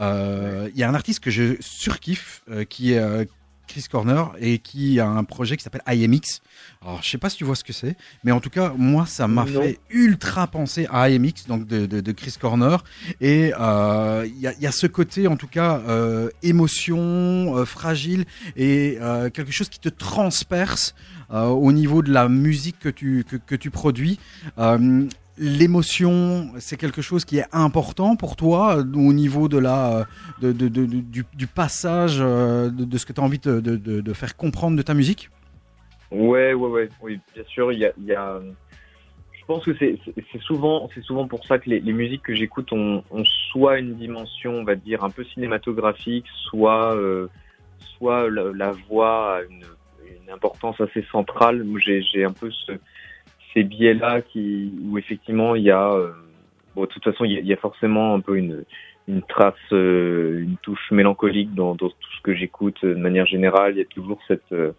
euh, il y a un artiste que je surkiffe qui est Chris Corner et qui a un projet qui s'appelle IMX. Alors, je sais pas si tu vois ce que c'est, mais en tout cas, moi, ça m'a fait ultra penser à IMX, donc de, de, de Chris Corner. Et euh, il y, a, il y a ce côté, en tout cas, euh, émotion, euh, fragile et euh, quelque chose qui te transperce euh, au niveau de la musique que tu, que, que tu produis. L'émotion, c'est quelque chose qui est important pour toi euh, au niveau de la, euh, du, passage euh, de, ce que tu as envie de, faire comprendre de ta musique? Ouais, ouais, ouais, oui, bien sûr, y a, je pense que c'est souvent, souvent pour ça que les, musiques que j'écoute ont, soit une dimension, on va dire, un peu cinématographique, soit, soit la, voix a une, importance assez centrale. J'ai un peu ce, ces biais-là qui, où effectivement il y a, euh, bon, de toute façon, il y a, forcément un peu une, une trace, euh, une touche mélancolique dans, dans tout ce que j'écoute euh, de manière générale. Il y a toujours cette, euh,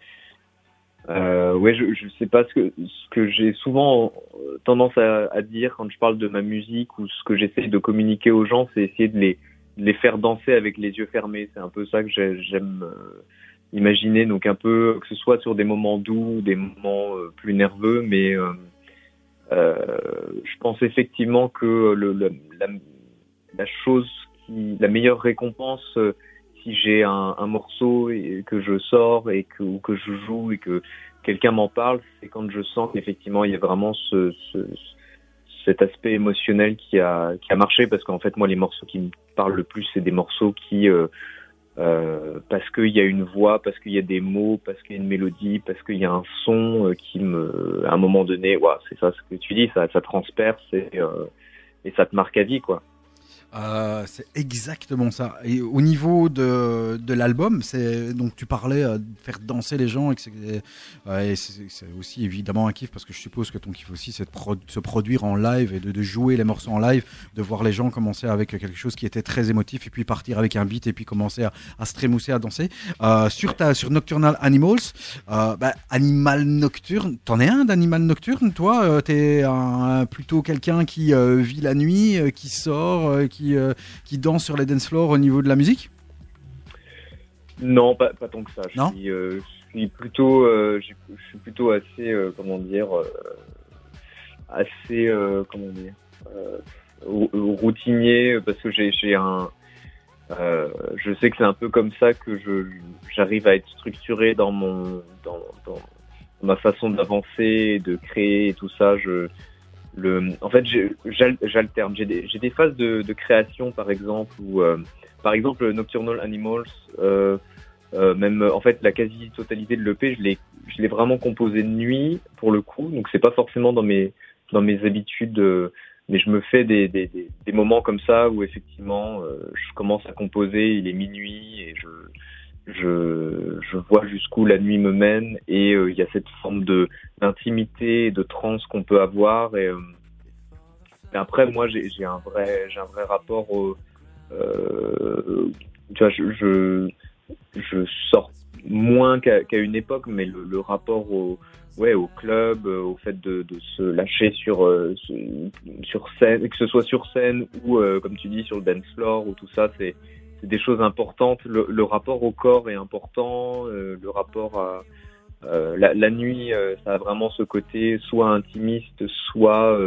euh, ouais, je, je sais pas ce que, ce que j'ai souvent euh, tendance à, à dire quand je parle de ma musique ou ce que j'essaie de communiquer aux gens, c'est essayer de les, de les faire danser avec les yeux fermés. C'est un peu ça que j'ai- j'aime imaginer. Donc un peu que ce soit sur des moments doux, des moments euh, plus nerveux, mais euh, euh, je pense effectivement que le, le- la, la chose qui, la meilleure récompense, si j'ai un, un morceau et que je sors et que, ou que je joue et que quelqu'un m'en parle, c'est quand je sens qu'effectivement il y a vraiment ce, ce- cet aspect émotionnel qui a, qui a marché parce qu'en fait moi les morceaux qui me parlent le plus c'est des morceaux qui euh, euh, parce qu'il y a une voix, parce qu'il y a des mots, parce qu'il y a une mélodie, parce qu'il y a un son euh, qui me, à un moment donné, ouais, c'est ça ce que tu dis, ça, transperce et, euh, et ça te marque à vie, quoi. Euh, c'est exactement ça. Et au niveau de, de l'album, c'est donc tu parlais euh, de faire danser les gens et euh, c'est- aussi évidemment un kiff parce que je suppose que ton kiff aussi c'est de se produire en live et de, jouer les morceaux en live, de voir les gens commencer avec quelque chose qui était très émotif et puis partir avec un beat et puis commencer à, se trémousser, à danser. Sur ta sur Nocturnal Animals, bah, animal nocturne, t'en es un d'animal nocturne toi? T'es plutôt quelqu'un qui vit la nuit, qui sort, euh, qui euh, qui danse sur les dance floors au niveau de la musique Non, pas, pas tant que ça. Je Non suis, euh, je suis plutôt, euh, je je suis plutôt assez, euh, comment dire, assez, comment dire, rou- routinier parce que j'ai, j'ai un, euh, je sais que c'est un peu comme ça que je, j'arrive à être structuré dans mon, dans, dans ma façon d'avancer, de créer et tout ça. Je, le, en fait, j'alterne. J'ai des, des phases de, de création, par exemple, où, euh, par exemple, Nocturnal Animals, euh, euh, même en fait la quasi-totalité de l'EP, je l'ai, vraiment composé de nuit pour le coup, donc c'est pas forcément dans mes, dans mes habitudes, euh, mais je me fais des, des, des, des moments comme ça où effectivement euh, je commence à composer, il est minuit et je, je, je vois jusqu'où la nuit me mène et euh, il y a cette forme de d'intimité, de transe qu'on peut avoir et, euh, après moi j'ai, j'ai un vrai, j'ai un vrai rapport au euh, tu vois, je, je, je sors moins qu'à qu'à une époque, mais le, le rapport au, ouais, au club, euh, au fait de, de se lâcher sur, euh, su- sur scène, que ce soit sur scène ou, comme tu dis, sur le dance floor ou tout ça, c'est des choses importantes. Le, rapport au corps est important, euh, le rapport à euh, la, nuit, euh, ça a vraiment ce côté soit intimiste, soit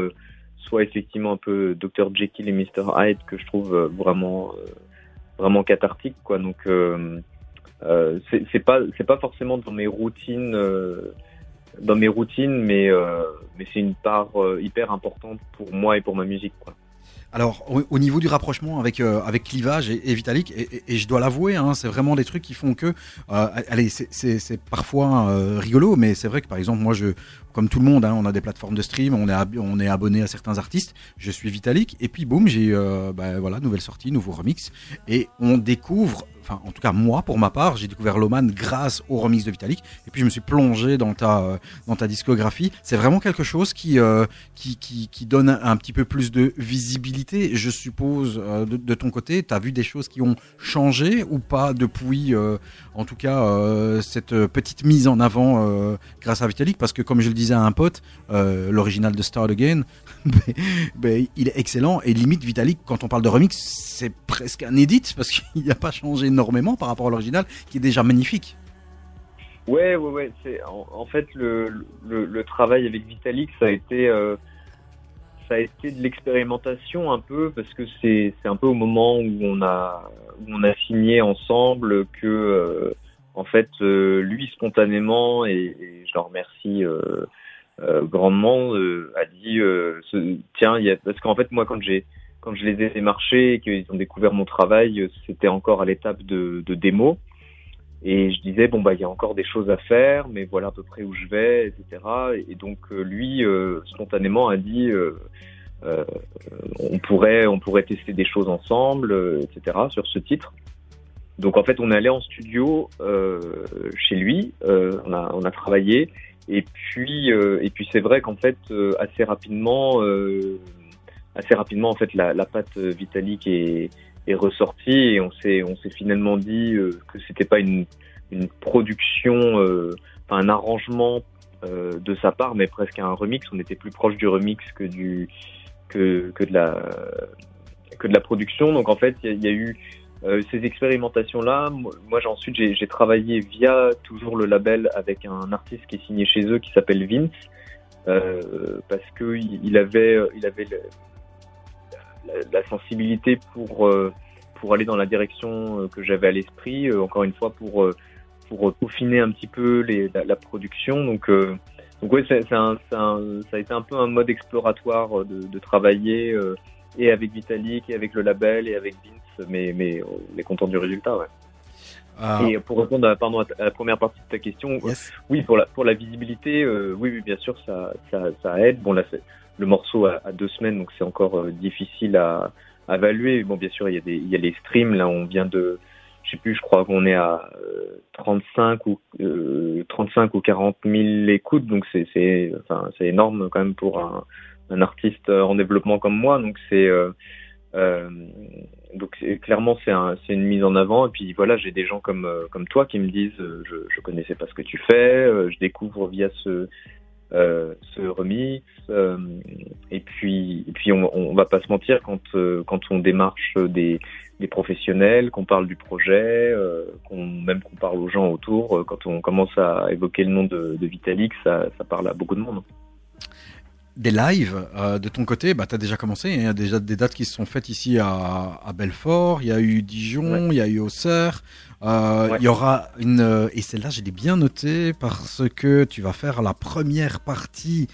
soit effectivement un peu Dr Jekyll et Mr Hyde que je trouve vraiment vraiment cathartique quoi. Donc c'est pas c'est pas forcément dans mes routines dans mes routines, mais c'est une part hyper importante pour moi et pour ma musique. Alors, au, au niveau du rapprochement avec, euh, Clivage et, Vitalik, et, je dois l'avouer, hein, c'est vraiment des trucs qui font que. euh, allez, c'est parfois euh, rigolo, mais c'est vrai que par exemple, moi, je, comme tout le monde, hein, on a des plateformes de stream, on est, ab- on est abonné à certains artistes. Je suis Vitalik, et puis boum, j'ai euh, bah, voilà, nouvelle sortie, nouveau remix, et on découvre. Enfin, en tout cas, moi, pour ma part, j'ai découvert Loman grâce au remix de Vitalik, et puis je me suis plongé dans ta, euh, dans ta discographie. C'est vraiment quelque chose qui, euh, qui, qui, donne un, petit peu plus de visibilité. Je suppose, euh, de, de ton côté, tu as vu des choses qui ont changé ou pas depuis, en tout cas, cette petite mise en avant grâce à Vitalik? Parce que, comme je le disais à un pote, euh, l'original de Start Again, ben, il est excellent. Et limite, Vitalik, quand on parle de remix, c'est presque un edit parce qu'il n'a pas changé énormément par rapport à l'original, qui est déjà magnifique. Ouais, ouais, ouais. C'est en, fait le travail avec Vitalik, ça a été euh, ça a été de l'expérimentation un peu parce que c'est c'est un peu au moment où on a où on a signé ensemble que euh, en fait euh, lui spontanément et, je le remercie euh, euh, grandement a dit tiens parce qu'en fait moi quand j'ai quand je les ai démarchés et qu'ils ont découvert mon travail c'était encore à l'étape de, démo et je disais bon bah il y a encore des choses à faire, mais voilà à peu près où je vais, etc. Et donc lui spontanément a dit on pourrait on pourrait tester des choses ensemble, etc. Sur ce titre. Donc en fait, on est allé en studio euh, chez lui, euh, on, a, on a travaillé, et puis euh, et puis c'est vrai qu'en fait assez rapidement, assez rapidement en fait la, la pâte Vitalik est, est ressortie et on s'est on s'est finalement dit que c'était pas une une production, un arrangement euh, de sa part, mais presque un remix. On était plus proche du remix que du que que de la que de la production. Donc en fait, il y, y a eu euh, ces expérimentations-là. Moi, j'ai- ensuite, j'ai travaillé via toujours le label avec un artiste qui est signé chez eux qui s'appelle Vince, euh, parce que il avait, il avait la, sensibilité pour euh, pour aller dans la direction euh, que j'avais à l'esprit. euh, encore une fois, pour pour peaufiner un petit peu les, la, production. Donc donc oui, un, c'est un- ça a été un peu un mode exploratoire de, de travailler et avec Vitalik, et avec le label, et avec Vince, mais, mais on est content du résultat. Ouais. Ah, Et pour répondre à, pardon, la première partie de ta question, yes. oui, pour la, pour la visibilité, euh, oui, oui, bien sûr, ça, ça, ça aide. Bon, là, le morceau a, a deux semaines, donc c'est encore euh, difficile à, à évaluer. Bon, bien sûr, il y, a des, il y a les streams. Là, on vient de, je sais plus, je crois qu'on est à euh, 35 ou euh, 35 ou 40 000 écoutes, donc c'est, c'est, enfin, c'est énorme quand même pour un, un artiste en développement comme moi. Donc c'est, euh, donc clairement c'est un, c'est une mise en avant. Et puis voilà, j'ai des gens comme euh, toi qui me disent, euh, je, je connaissais pas ce que tu fais, je découvre via ce remix. et puis et puis on, on va pas se mentir quand quand on démarche des professionnels, qu'on parle du projet, même qu'on parle aux gens autour. quand on commence à évoquer le nom de, de Vitalik, ça parle à beaucoup de monde. Des lives euh, de ton côté, bah, tu as déjà commencé. Il y a déjà des dates qui se sont faites ici à, à Belfort. Il y a eu Dijon, il y a eu Auxerre. Euh, Ouais. Il y aura une. euh, Et celle-là, je l'ai bien noté parce que tu vas faire la première partie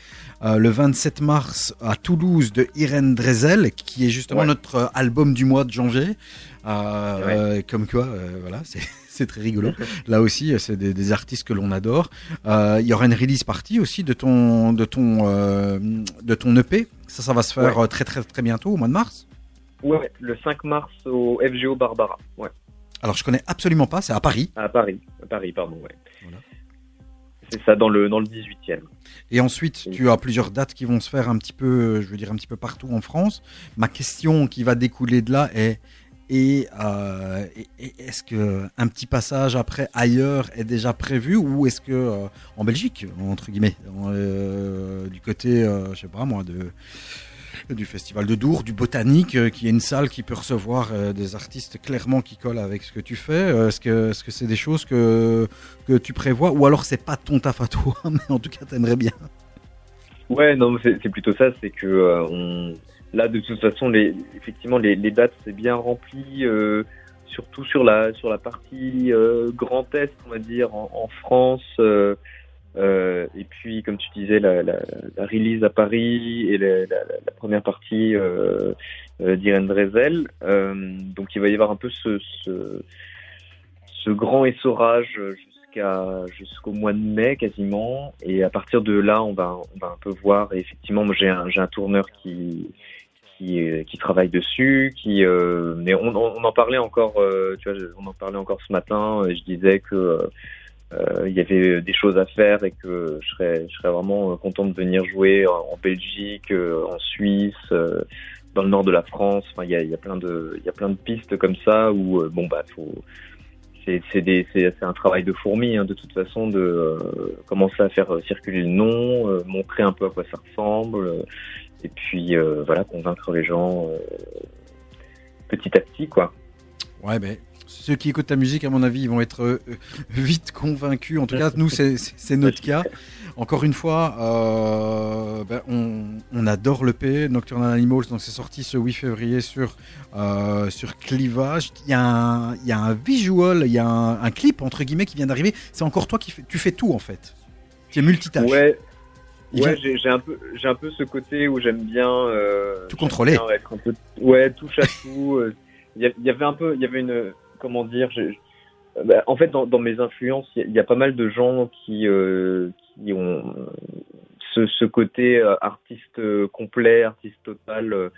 euh, le 27 mars à Toulouse de Irène Drezel, qui est justement Ouais. notre euh, album du mois de janvier. Euh, comme quoi, voilà, c'est. C'est très rigolo. Là aussi, c'est des, des artistes que l'on adore. Euh, il y aura une release party aussi de ton de ton euh, de ton EP. Ça, ça va se faire Ouais. euh, très très très bientôt au mois de mars. Ouais, le 5 mars au FGO Barbara. Ouais. Alors je connais absolument pas. C'est à Paris. À Paris, à Paris, pardon, ouais. Voilà. C'est ça, dans le, dans le 18e. Et ensuite, tu as plusieurs dates qui vont se faire un petit peu, euh, je veux dire un petit peu partout en France. Ma question qui va découler de là est et, euh, et- est-ce que un petit passage après ailleurs est déjà prévu ou est-ce que euh, en Belgique entre guillemets euh, du côté je sais pas moi de du festival de Dour, du botanique, qui est une salle qui peut recevoir des artistes clairement qui collent avec ce que tu fais. Est-ce que est-ce c'est des choses que que tu prévois ou alors c'est pas ton taf à toi, mais en tout cas t'aimerais bien? Ouais, non, c'est plutôt ça, c'est que on... là, de toute façon, les, effectivement, les, dates, c'est bien rempli, euh, surtout sur la, sur la partie euh, Grand Est, on va dire, en, France. euh, et puis, comme tu disais, la, release à Paris et la, première partie d'Irène Drezel. Donc, il va y avoir un peu ce, ce, grand essorage jusqu'au mois de mai quasiment. Et à partir de là, on va, on va un peu voir. Et effectivement, j'ai un, un tourneur qui qui, euh, qui travaille dessus, qui euh, mais on, en parlait encore, euh, tu vois, on en parlait encore ce matin. Et je disais que il y avait des choses à faire et que je serais, je serais vraiment content de venir jouer en, Belgique, en Suisse, dans le nord de la France. Enfin, il y a, plein de, il y a plein de pistes comme ça où bon bah faut, c'est, un travail de fourmi hein, de toute façon de commencer à faire circuler le nom, montrer un peu à quoi ça ressemble, et puis euh, voilà convaincre les gens euh, petit à petit quoi. Ouais, ben ceux qui écoutent ta musique, à mon avis, ils vont être euh, vite convaincus. En tout cas, nous, c'est- notre cas. Encore une fois, euh, ben, on, on adore le P, Nocturnal Animals. Donc, c'est sorti ce 8 février sur, euh, sur Clivage. Il y, a un, il y a un visual, il y a un, un clip, entre guillemets, qui vient d'arriver. C'est encore toi qui fais, tu fais tout, en fait. Tu es multitâche. Ouais. Ouais, vient- j'ai, j'ai un peu, j'ai un peu ce côté où j'aime bien euh, Tout contrôler. bien être un peu, ouais, touche à tout. euh, Il y, avait un peu, il y avait une, comment dire, j'ai- bah, en fait, dans, dans mes influences, il y, a- il y a pas mal de gens qui, euh, qui ont ce, ce côté euh, artiste euh, complet, artiste total.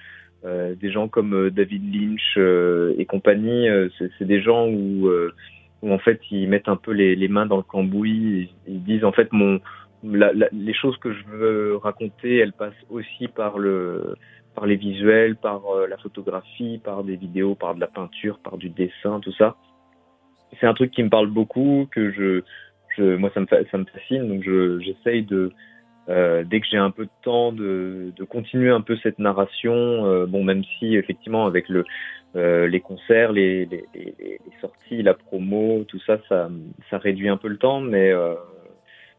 des gens comme David Lynch euh, et compagnie, euh, c'est c'est des gens où, euh, où en fait ils mettent un peu les, les mains dans le cambouis. Ils, ils disent en fait mon la- la- les choses que je veux raconter, elles passent aussi par le par les visuels, par euh, la photographie, par des vidéos, par de la peinture, par du dessin, tout ça. C'est un truc qui me parle beaucoup, que je, je moi ça me ça me fascine, donc je j'essaye de euh, dès que j'ai un peu de temps de, de continuer un peu cette narration. euh, bon, même si effectivement avec le euh, les concerts, les, les, les, les sorties, la promo, tout ça, ça, ça réduit un peu le temps, mais euh,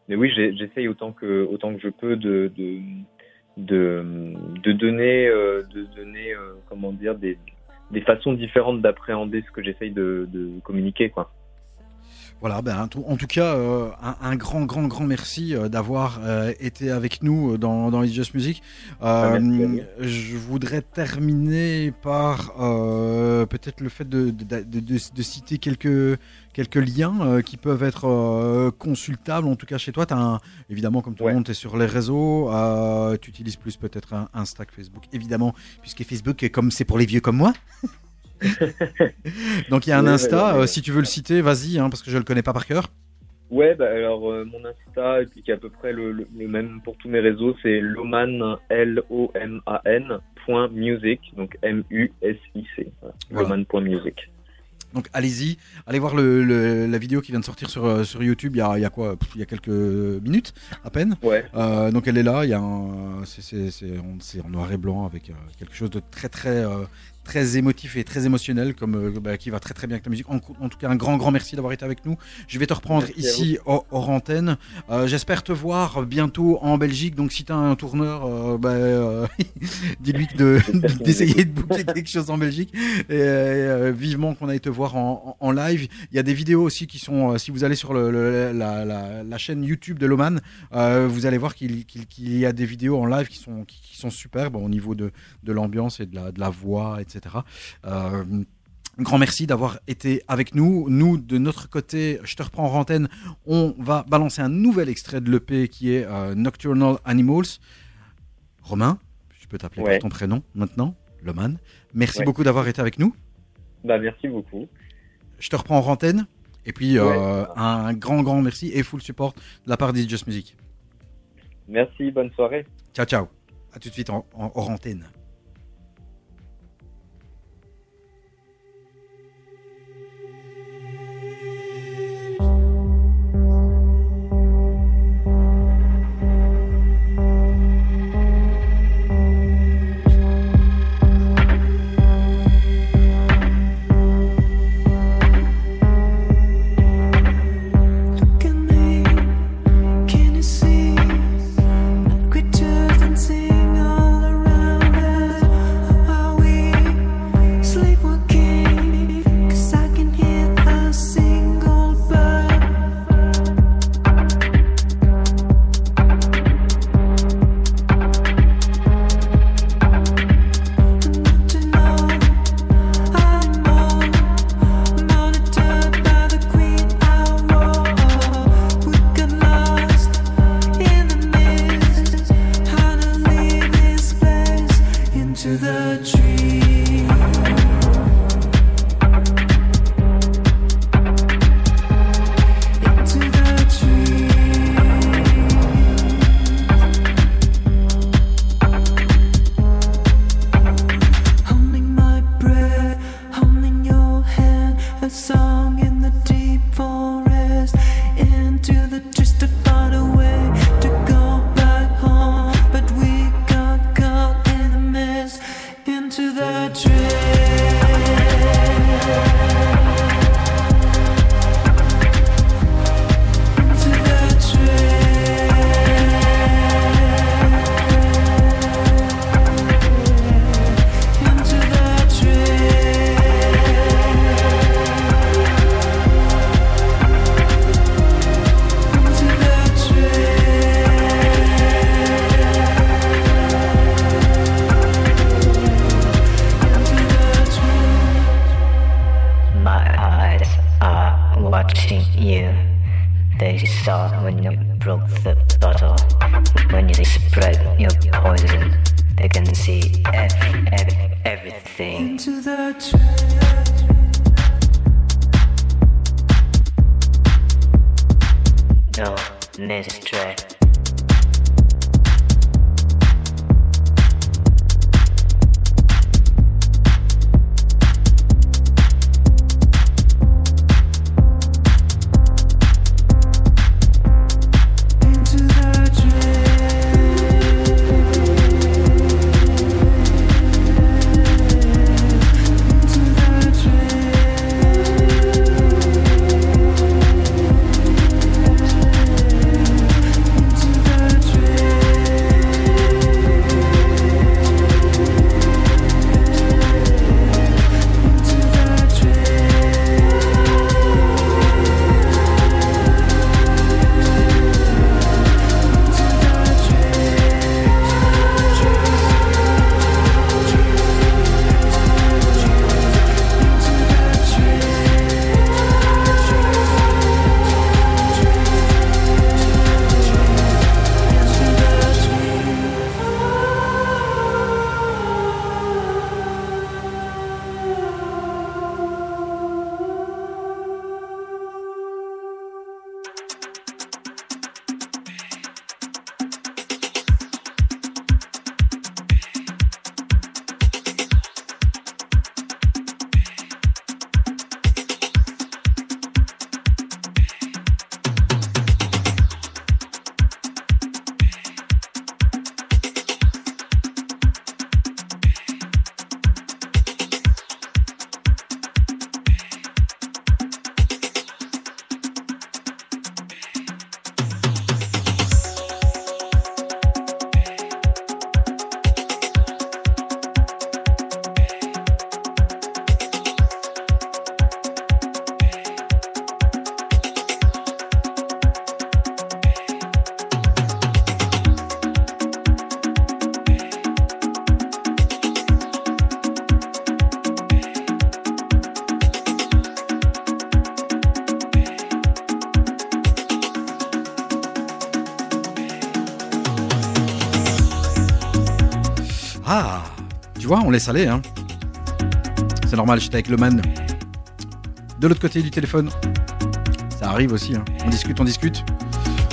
mais oui, j'essaye autant que autant que je peux de de de, de donner euh, de donner euh, comment dire des des façons différentes d'appréhender ce que j'essaye de, de communiquer quoi. Voilà, ben, en tout- cas, euh, un, un grand, grand, grand merci euh, d'avoir euh, été avec nous dans, dans It's Just Music. Ah, merci je voudrais terminer par peut-être le fait de, de, de, citer quelques, quelques liens qui peuvent être consultables, en tout cas chez toi. As un, évidemment, comme tout Ouais. le monde, tu es sur les réseaux. tu utilises plus peut-être un, un stack Facebook, évidemment, puisque Facebook, comme c'est pour les vieux comme moi. Donc il y a un Ouais, Insta, ouais, ouais. euh, si tu veux le citer, vas-y, hein, parce que je le connais pas par cœur. Ouais, bah alors euh, mon Insta, et puis qui est à peu près le, le, le même pour tous mes réseaux, c'est loman, L-O-M-A-N, point music, donc M-U-S-I-C. Voilà. Loman.music. Donc allez-y, allez voir le, le- la vidéo qui vient de sortir sur, euh, sur YouTube il y a, il y a quoi Il y a quelques minutes à peine. Ouais, Euh, donc elle est là, il y a un- c'est, en- c'est en noir et blanc avec euh, quelque chose de très très euh, très émotif et très émotionnel comme euh, bah, qui va très très bien avec la musique. En, en tout cas un grand grand merci d'avoir été avec nous. Je vais te reprendre Merci ici hors, hors antenne. Euh, j'espère te voir bientôt en Belgique. Donc si tu as un tourneur, euh, bah, euh, dis-lui de, d'essayer de booker quelque chose en Belgique. Et vivement qu'on aille te voir en, live. Il y a des vidéos aussi qui sont, si vous allez sur le, le- la, la- la chaîne YouTube de Loman, vous allez voir qu'il y a des vidéos en live qui sont, qui, qui sont superbes au niveau de, de l'ambiance et de la, de la voix, etc. Euh, un grand merci d'avoir été avec nous. Nous, de notre côté, je te reprends en antenne, on va balancer un nouvel extrait de l'EP qui est euh, Nocturnal Animals. Romain, je peux t'appeler Ouais. par ton prénom maintenant, Loman. Merci Ouais. beaucoup d'avoir été avec nous. bah merci beaucoup. Je te reprends en antenne. Et puis, euh, Ouais. un grand, grand merci et full support de la part d'It's Just Music. Merci, bonne soirée. Ciao, ciao. À tout de suite en, en hors antenne. On laisse aller. Hein. C'est normal, j'étais avec le man. De l'autre côté du téléphone. Ça arrive aussi. hein. On discute, on discute.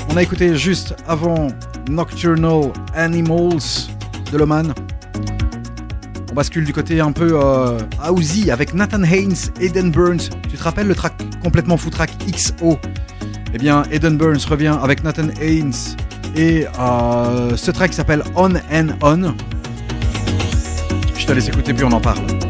On a écouté juste avant Nocturnal Animals de Loman. On bascule du côté un peu euh, housey avec Nathan Haynes, Eden Burns. Tu te rappelles le track complètement foutrack XO Eh bien, Eden Burns revient avec Nathan Haynes et euh, ce track s'appelle On and On. Je te laisse écouter puis on en parle.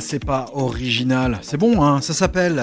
C'est pas original. C'est bon, hein Ça s'appelle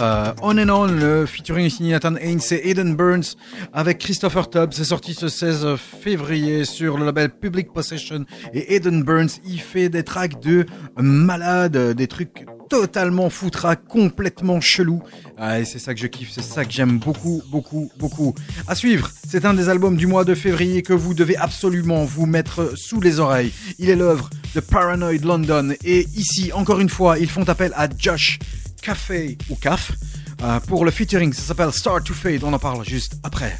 euh, On and On, le featuring signé Nathan Haynes et Aiden Burns avec Christopher Tubbs. C'est sorti ce 16 février sur le label Public Possession. Et Aiden Burns, il fait des tracks de malade, des trucs totalement foutraques, complètement chelous. Ah, c'est ça que je kiffe, c'est ça que j'aime beaucoup, beaucoup, beaucoup. À suivre, c'est un des albums du mois de février que vous devez absolument vous mettre sous les oreilles. Il est l'œuvre de Paranoid London. Et ici, encore une fois, ils font appel à Josh Café ou CAF euh, pour le featuring. Ça s'appelle Start to Fade. On en parle juste après.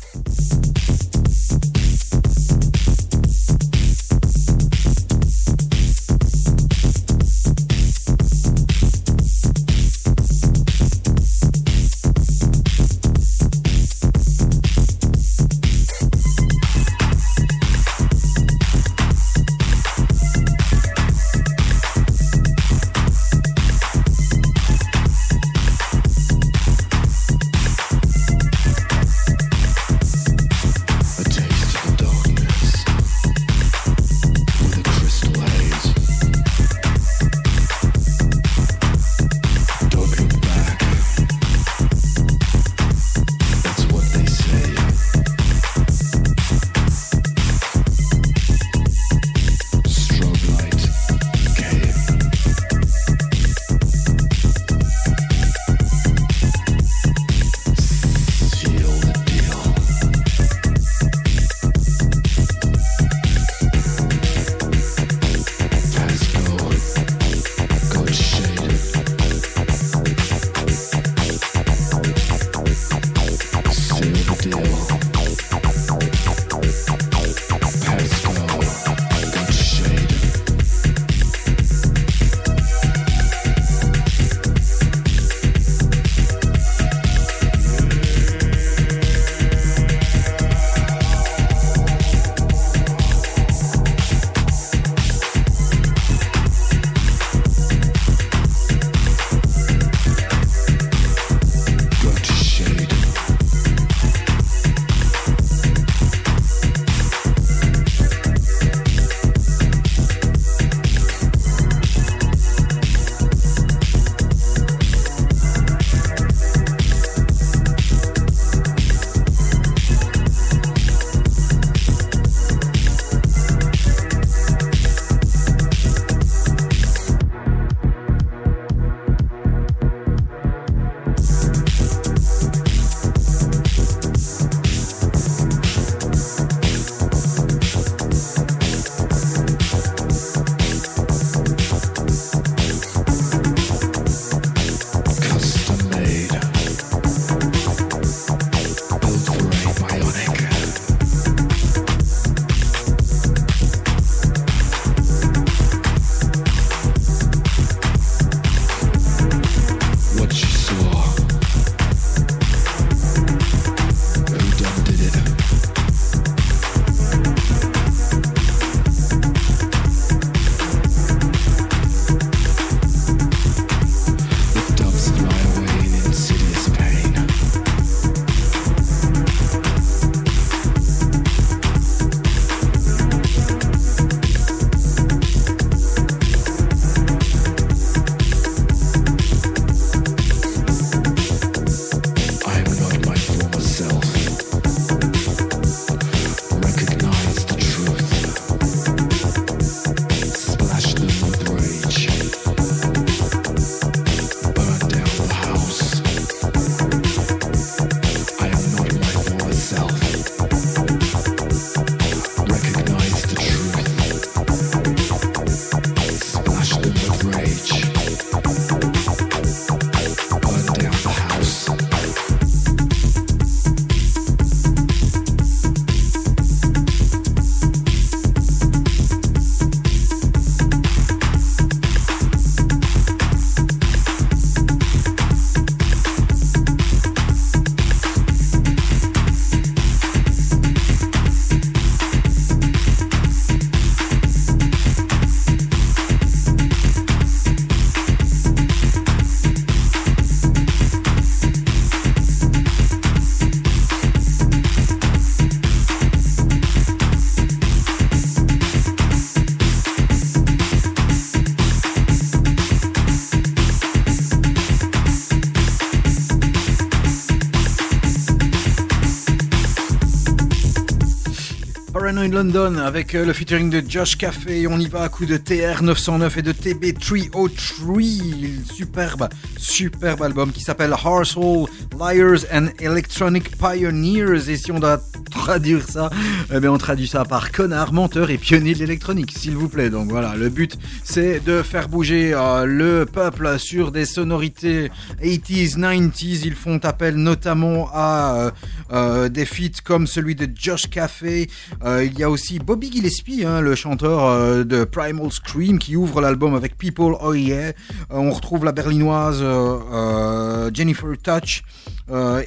London avec euh, le featuring de Josh Café. On y va à coup de TR909 et de TB303. Superbe, superbe album qui s'appelle Household Liars and Electronic Pioneers. Et si on doit traduire ça, eh on traduit ça par connard, menteur et pionnier de l'électronique, s'il vous plaît. Donc voilà, le but c'est de faire bouger euh, le peuple sur des sonorités 80s, 90s. Ils font appel notamment à euh, euh, des feats comme celui de Josh Café. Euh, il y a aussi Bobby Gillespie, hein, le chanteur euh, de Primal Scream, qui ouvre l'album avec People Oh Yeah. Euh, on retrouve la berlinoise euh, Jennifer Touch.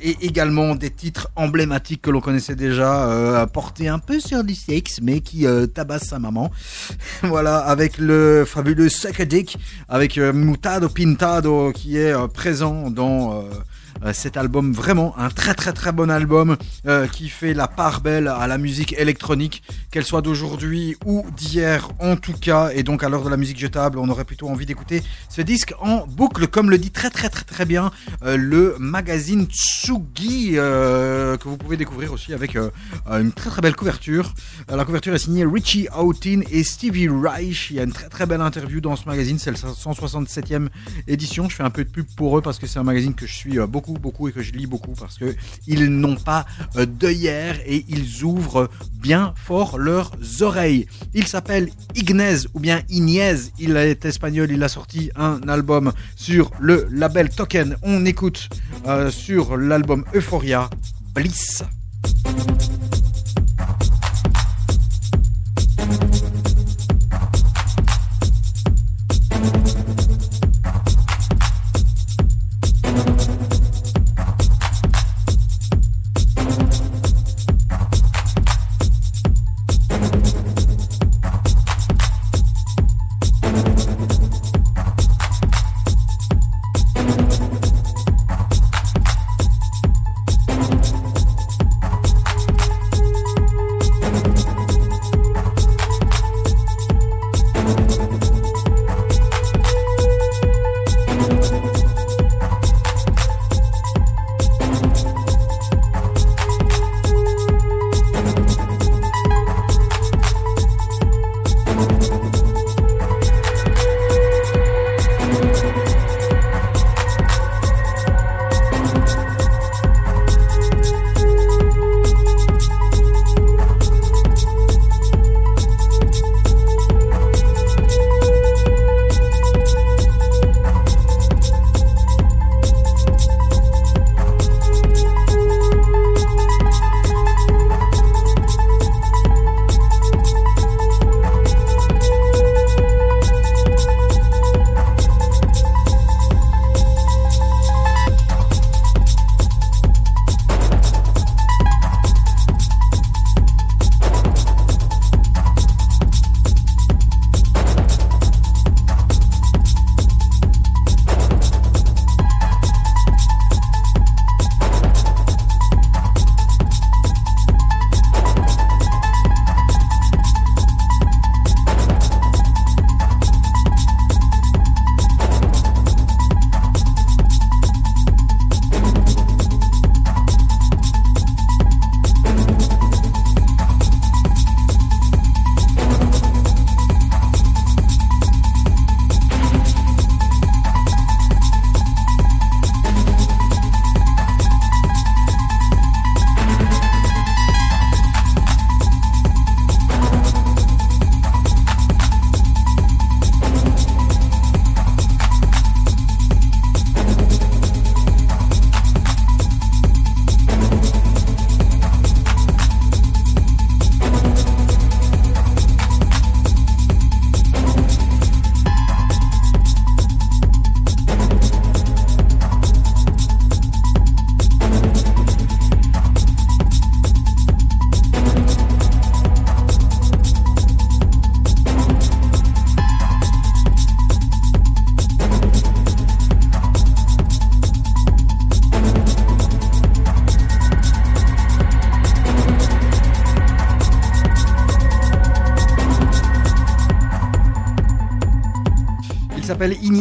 et également des titres emblématiques que l'on connaissait déjà, portés un peu sur du sexe, mais qui tabasse sa maman. voilà, avec le fabuleux Suckadick, avec euh, Mutado Pintado, qui est présent dans cet album. Vraiment un très très très bon album euh, qui fait la part belle à la musique électronique, qu'elle soit d'aujourd'hui ou d'hier en tout cas. Et donc à l'heure de la musique jetable, on aurait plutôt envie d'écouter ce disque en boucle, comme le dit très très très très bien euh, le magazine Tsugi, euh, que vous pouvez découvrir aussi avec euh, une très très belle couverture. Euh, la couverture est signée Richie Houghton et Stevie Reich. Il y a une très très belle interview dans ce magazine, c'est le 167e édition. Je fais un peu de pub pour eux parce que c'est un magazine que je suis euh, beaucoup et que je lis beaucoup parce que ils n'ont pas euh, d'œillère et ils ouvrent bien fort leurs oreilles. Il s'appelle Ignez ou bien Ignez. Il est espagnol. Il a sorti un album sur le label Token. On écoute euh, sur l'album Euphoria Bliss.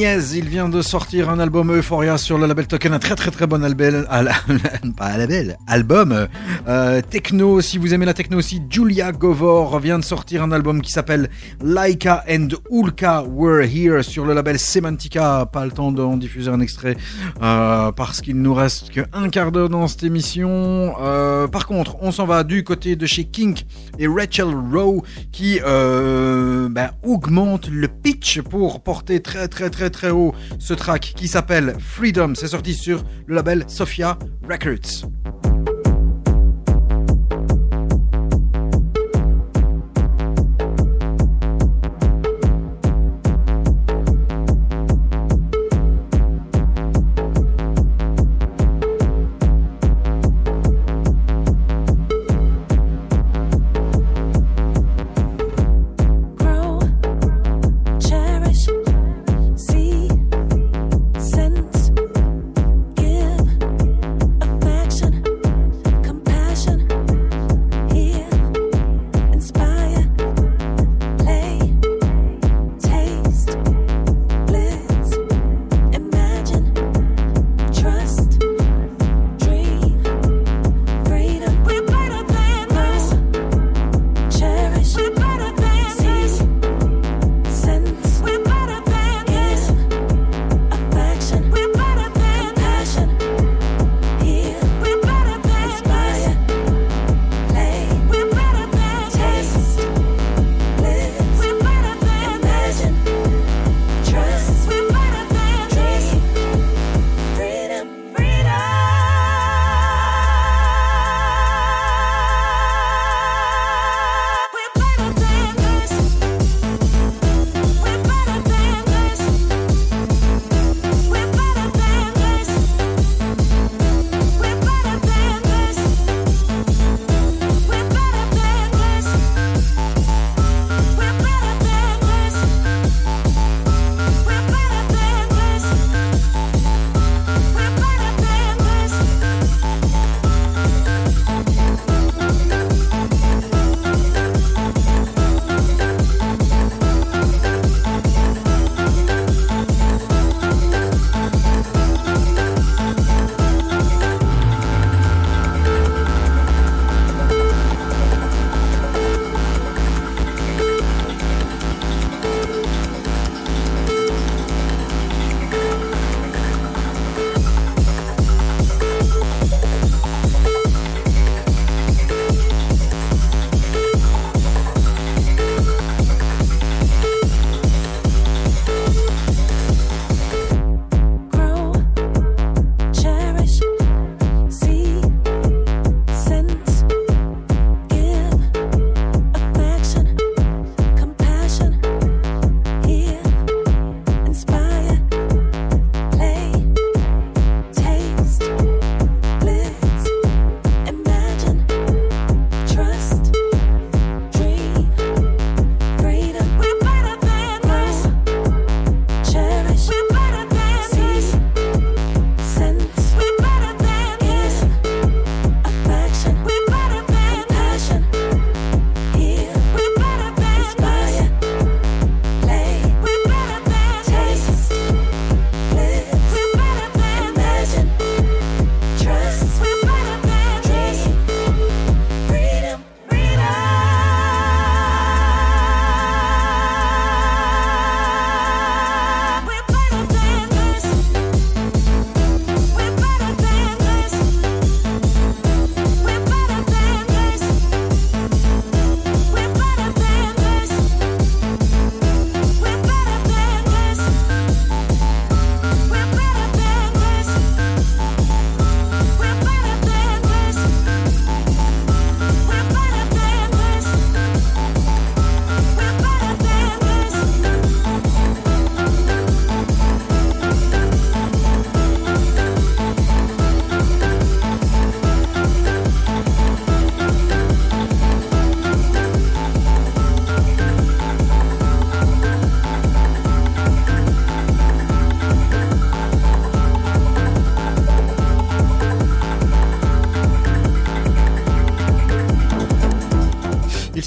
Il vient de sortir un album Euphoria sur le label Token, un très très très bon album, pas label, album euh, techno. Si vous aimez la techno aussi, Julia Govor vient de sortir un album qui s'appelle Laika and Ulka Were Here sur le label Semantica. Pas le temps d'en diffuser un extrait euh, parce qu'il nous reste qu'un quart d'heure dans cette émission. Euh, par contre, on s'en va du côté de chez Kink et Rachel Rowe qui euh, ben, augmente le pitch pour porter très très très très haut ce track qui s'appelle Freedom. C'est sorti sur le label Sophia Records.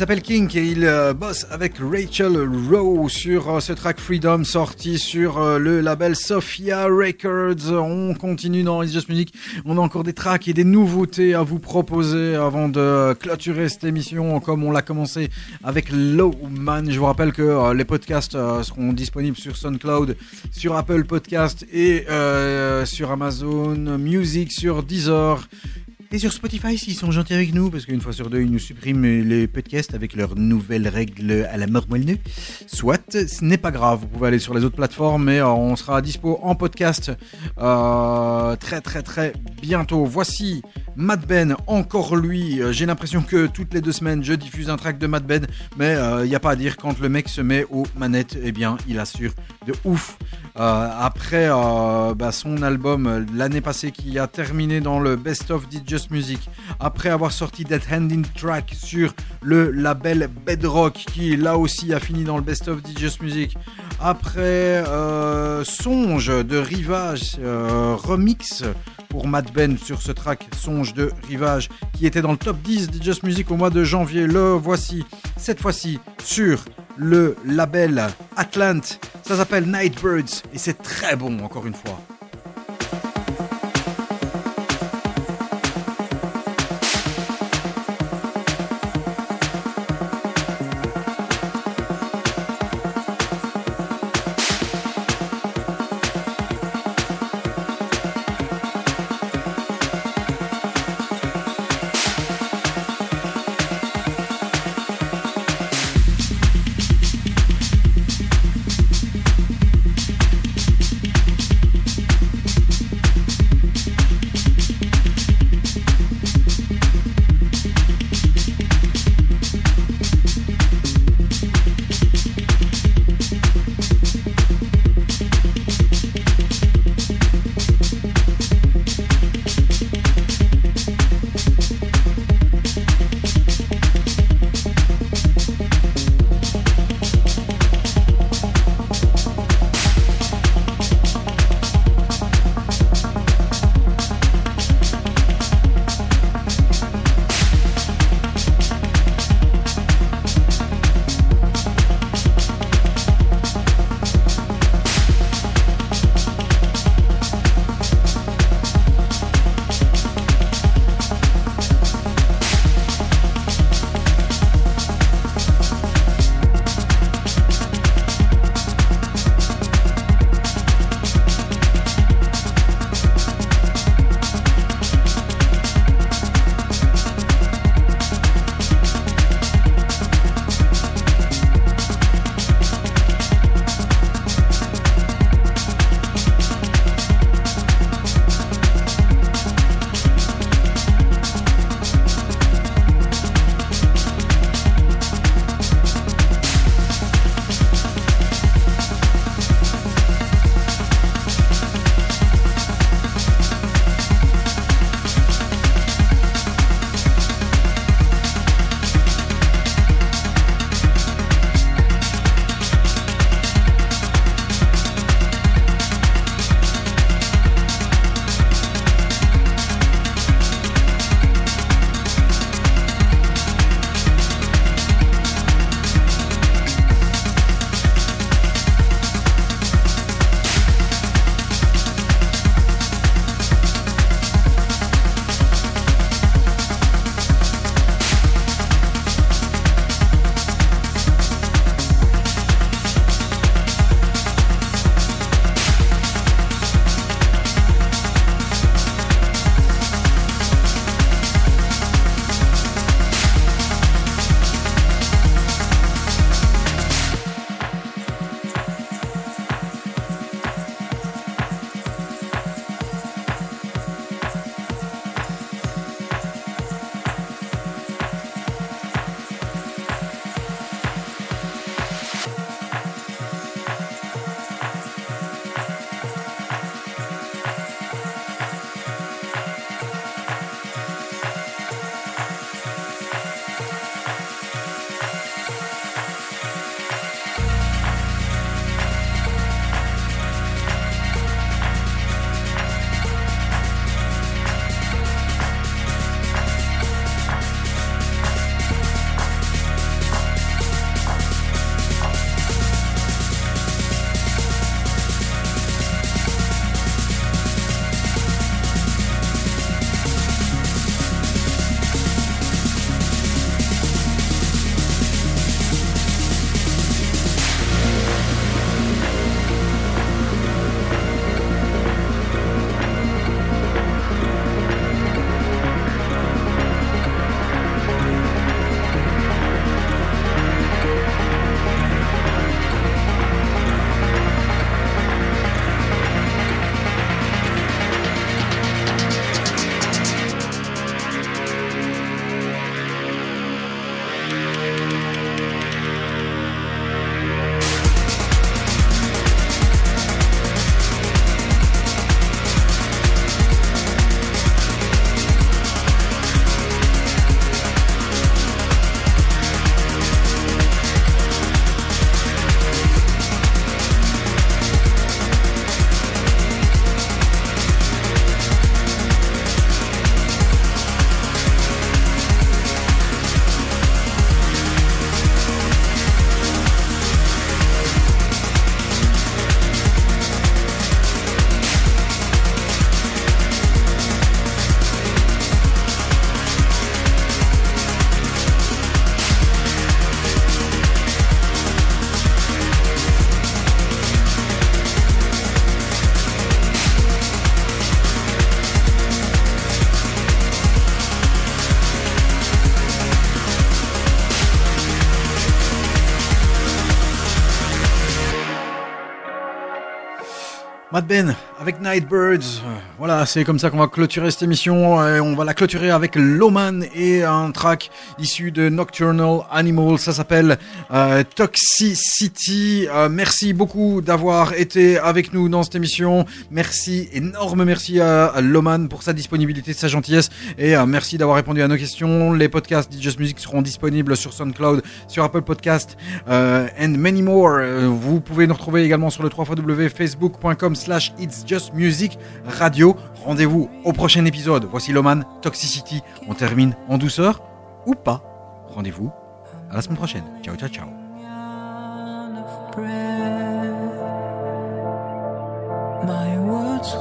S'appelle Kink et il euh, bosse avec Rachel Rowe sur euh, ce track Freedom sorti sur euh, le label Sophia Records. On continue dans It's Just Music. On a encore des tracks et des nouveautés à vous proposer avant de clôturer cette émission comme on l'a commencé avec Low Man. Je vous rappelle que les podcasts seront disponibles sur SoundCloud, sur Apple Podcast et sur Amazon Music, sur Deezer. Et sur Spotify, s'ils sont gentils avec nous, parce qu'une fois sur deux, ils nous suppriment les podcasts avec leurs nouvelles règles à la mort moelleux. Soit, ce n'est pas grave, vous pouvez aller sur les autres plateformes, mais euh, on sera à dispo en podcast euh, très très très bientôt. Voici Mad Ben, encore lui. Euh, J'ai l'impression que toutes les deux semaines, je diffuse un track de Mad Ben, mais il n'y a pas à dire, quand le mec se met aux manettes, eh bien, il assure de ouf. Après bah, son album l'année passée qui a terminé dans le Best of Did Just Music, après avoir sorti That Handing Track sur le label Bedrock qui là aussi a fini dans le Best of Just Music, après euh, Songe de Rivage euh, remix pour Matt Ben sur ce track Songe de Rivage qui était dans le top 10 de Music au mois de janvier. Le voici cette fois-ci sur le label Atlant. Ça s'appelle Nightbirds et c'est très bon encore une fois. Mad Ben avec Nightbirds. Euh, Voilà, c'est comme ça qu'on va clôturer cette émission. On va la clôturer avec Loman et un track issu de Nocturnal Animal. Ça s'appelle euh, Toxicity. Euh, merci beaucoup d'avoir été avec nous dans cette émission. Merci, énorme merci à, Loman pour sa disponibilité, sa gentillesse et euh, merci d'avoir répondu à nos questions. Les podcasts DJ Music seront disponibles sur SoundCloud, sur Apple Podcast and many more. Vous pouvez nous retrouver également sur le www.facebook.com slash It's Just Music Radio. Rendez-vous au prochain épisode. Voici Loman, Toxicity. On termine en douceur ou pas. Rendez-vous à la semaine prochaine. Ciao, ciao, ciao. My words